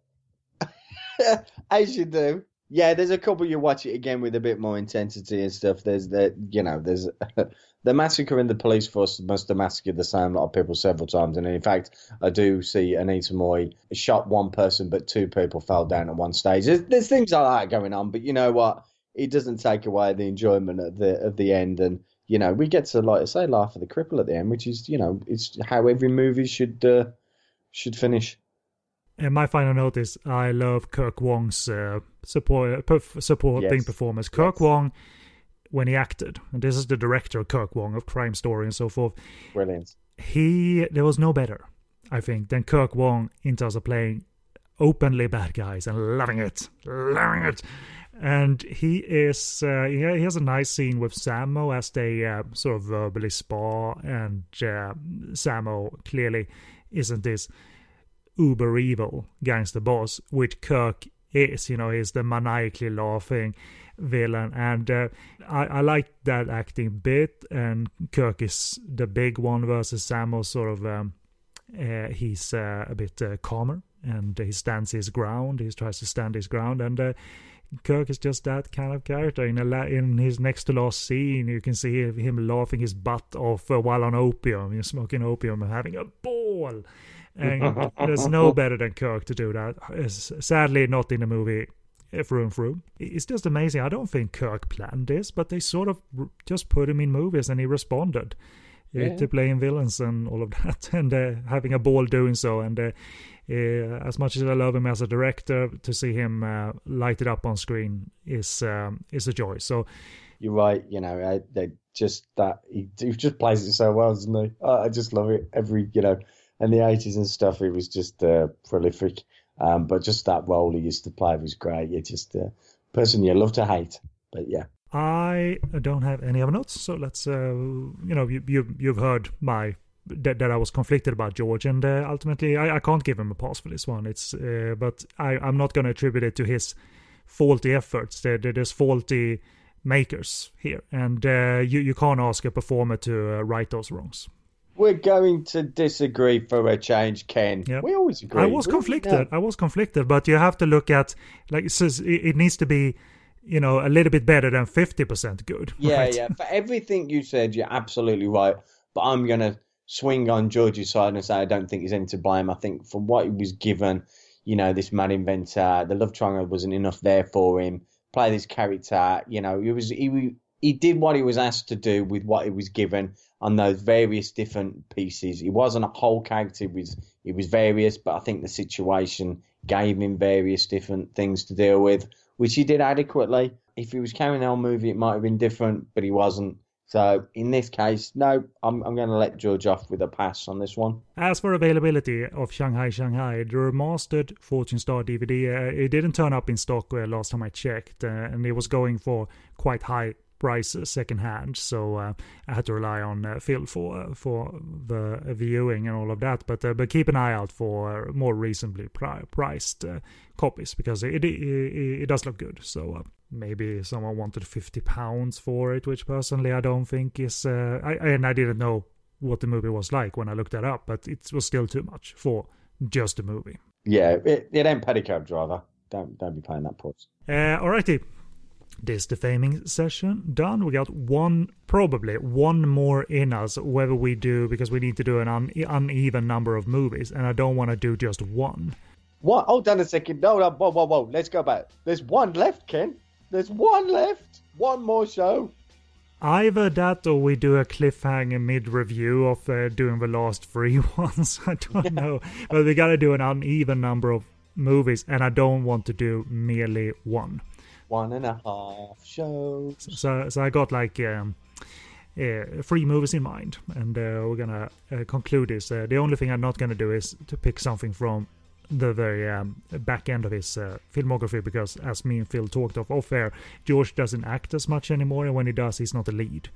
As you do. Yeah, there's a couple you watch it again with a bit more intensity and stuff. There's that you know, there's the massacre in the police force must have massacred the same lot of people several times. And in fact, I do see Anita Mui shot one person, but two people fell down at one stage. There's, there's things like that going on, but you know what? It doesn't take away the enjoyment at the at the end. And you know, we get to like say, laugh at the cripple at the end, which is you know, it's how every movie should uh, should finish. And my final note is I love Kirk Wong's uh, support, supporting yes. performance. Kirk yes. Wong when he acted, and this is the director Kirk Wong of Crime Story and so forth. Brilliant. He there was no better, I think, than Kirk Wong in terms of playing openly bad guys and loving it, loving it. And he is uh, he has a nice scene with Sammo as they uh, sort of verbally spar, and uh, Sammo clearly isn't this uber evil gangster boss, which Kirk is. You know, he's the maniacally laughing villain, and uh, I, I like that acting bit. And Kirk is the big one versus Sammo, sort of. Um, uh, he's uh, a bit uh, calmer and he stands his ground. He tries to stand his ground, and uh, Kirk is just that kind of character. In la- in his next to last scene, you can see him laughing his butt off uh, while on opium, you know, smoking opium and having a ball. And there's no better than Kirk to do that. It's sadly, not in the movie through and through. It's just amazing. I don't think Kirk planned this, but they sort of just put him in movies and he responded uh, yeah. to playing villains and all of that and uh, having a ball doing so. And uh, uh, as much as I love him as a director, to see him uh, light it up on screen is um, is a joy. So you're right. You know, I, they just that he, he, just plays it so well, doesn't he? I, I just love it. Every you know, in the 80s and stuff, it was just uh, prolific. Um, but just that role he used to play was great. You're just a person you love to hate. But yeah. I don't have any other notes, so let's. Uh, you know, you, you you've heard my that, that I was conflicted about George, and uh, ultimately I, I can't give him a pass for this one. It's uh, but I I'm not going to attribute it to his faulty efforts. There, there's faulty makers here, and uh, you you can't ask a performer to uh, right those wrongs. We're going to disagree for a change, Ken. Yep. We always agree. I was conflicted. I was conflicted, but you have to look at like it says it needs to be, you know, a little bit better than fifty percent good. Yeah, right? yeah. For everything you said, you're absolutely right. But I'm gonna swing on George's side and say I don't think he's any to blame. I think from what he was given, you know, this mad inventor, the love triangle wasn't enough there for him. Play this character, you know, he was he he did what he was asked to do with what he was given on those various different pieces. He wasn't a whole character; it was it was various, but I think the situation gave him various different things to deal with, which he did adequately. If he was carrying the whole movie, it might have been different, but he wasn't. So in this case, no, I'm, I'm going to let George off with a pass on this one. As for availability of Shanghai Shanghai, the remastered Fortune Star DVD, uh, it didn't turn up in stock uh, last time I checked, uh, and it was going for quite high price secondhand, so uh, I had to rely on uh, Phil for uh, for the viewing and all of that. But uh, but keep an eye out for more reasonably pri- priced uh, copies because it, it, it does look good. So uh, maybe someone wanted fifty pounds for it, which personally I don't think is. I, and I didn't know what the movie was like when I looked that up, but it was still too much for just a movie. Yeah, it, it ain't pedicab driver. Don't don't be paying that price. Uh, alrighty, this defaming session done. We got one, probably one more in us, whether we do, because we need to do an un- uneven number of movies, and I don't want to do just one. What? Hold on a second. No, no, whoa, whoa, whoa. Let's go back. There's one left, Ken. There's one left. One more show. Either that or we do a cliffhanger mid review of uh, doing the last three ones. I don't know. But we gotta do an uneven number of movies, and I don't want to do merely one one and a half shows. So, so I got like um, uh, three movies in mind, and uh, we're gonna uh, conclude this. Uh, the only thing I'm not gonna do is to pick something from the very um, back end of his uh, filmography, because as me and Phil talked of off air, George doesn't act as much anymore, and when he does, he's not a lead.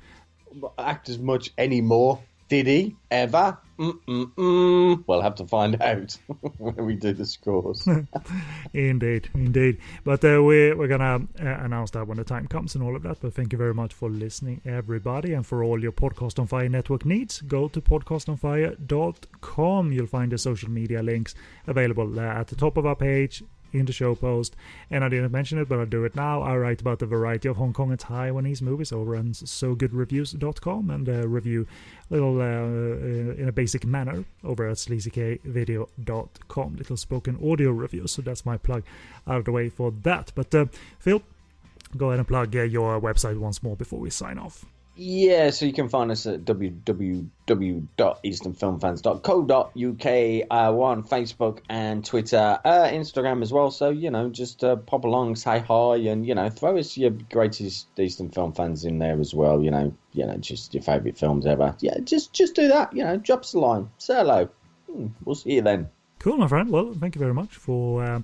Act as much anymore. Did he ever? Mm-mm-mm. We'll have to find out when we do the scores. indeed, indeed. But uh, we, we're going to uh, announce that when the time comes and all of that. But thank you very much for listening, everybody. And for all your Podcast on Fire network needs, go to podcastonfire.com. You'll find the social media links available at the top of our page in the show post. And I didn't mention it, but I'll do it now. I write about the variety of Hong Kong and Taiwanese movies over on SoGoodReviews.com and uh, review little uh, uh, in a basic manner over at sleazykvideo.com. Little spoken audio reviews. So that's my plug out of the way for that. But uh, Phil, go ahead and plug uh, your website once more before we sign off. Yeah, so you can find us at www.easternfilmfans.co.uk. Uh, we're on Facebook and Twitter, uh, Instagram as well. So, you know, just uh, pop along, say hi, and, you know, throw us your greatest Eastern film fans in there as well. You know, you know, just your favourite films ever. Yeah, just just do that. You know, drop us a line. Say hello. Hmm, we'll see you then. Cool, my friend. Well, thank you very much for uh,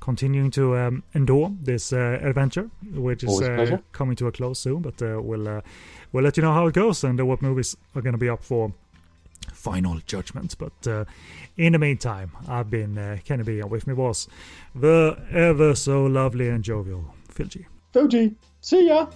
continuing to um, endure this uh, adventure, which is uh, coming to a close soon. But uh, we'll uh, we'll let you know how it goes and what movies are going to be up for final judgments. But uh, in the meantime, I've been uh, Kenny B, and with me was the ever so lovely and jovial Phil G. Phil G. See ya.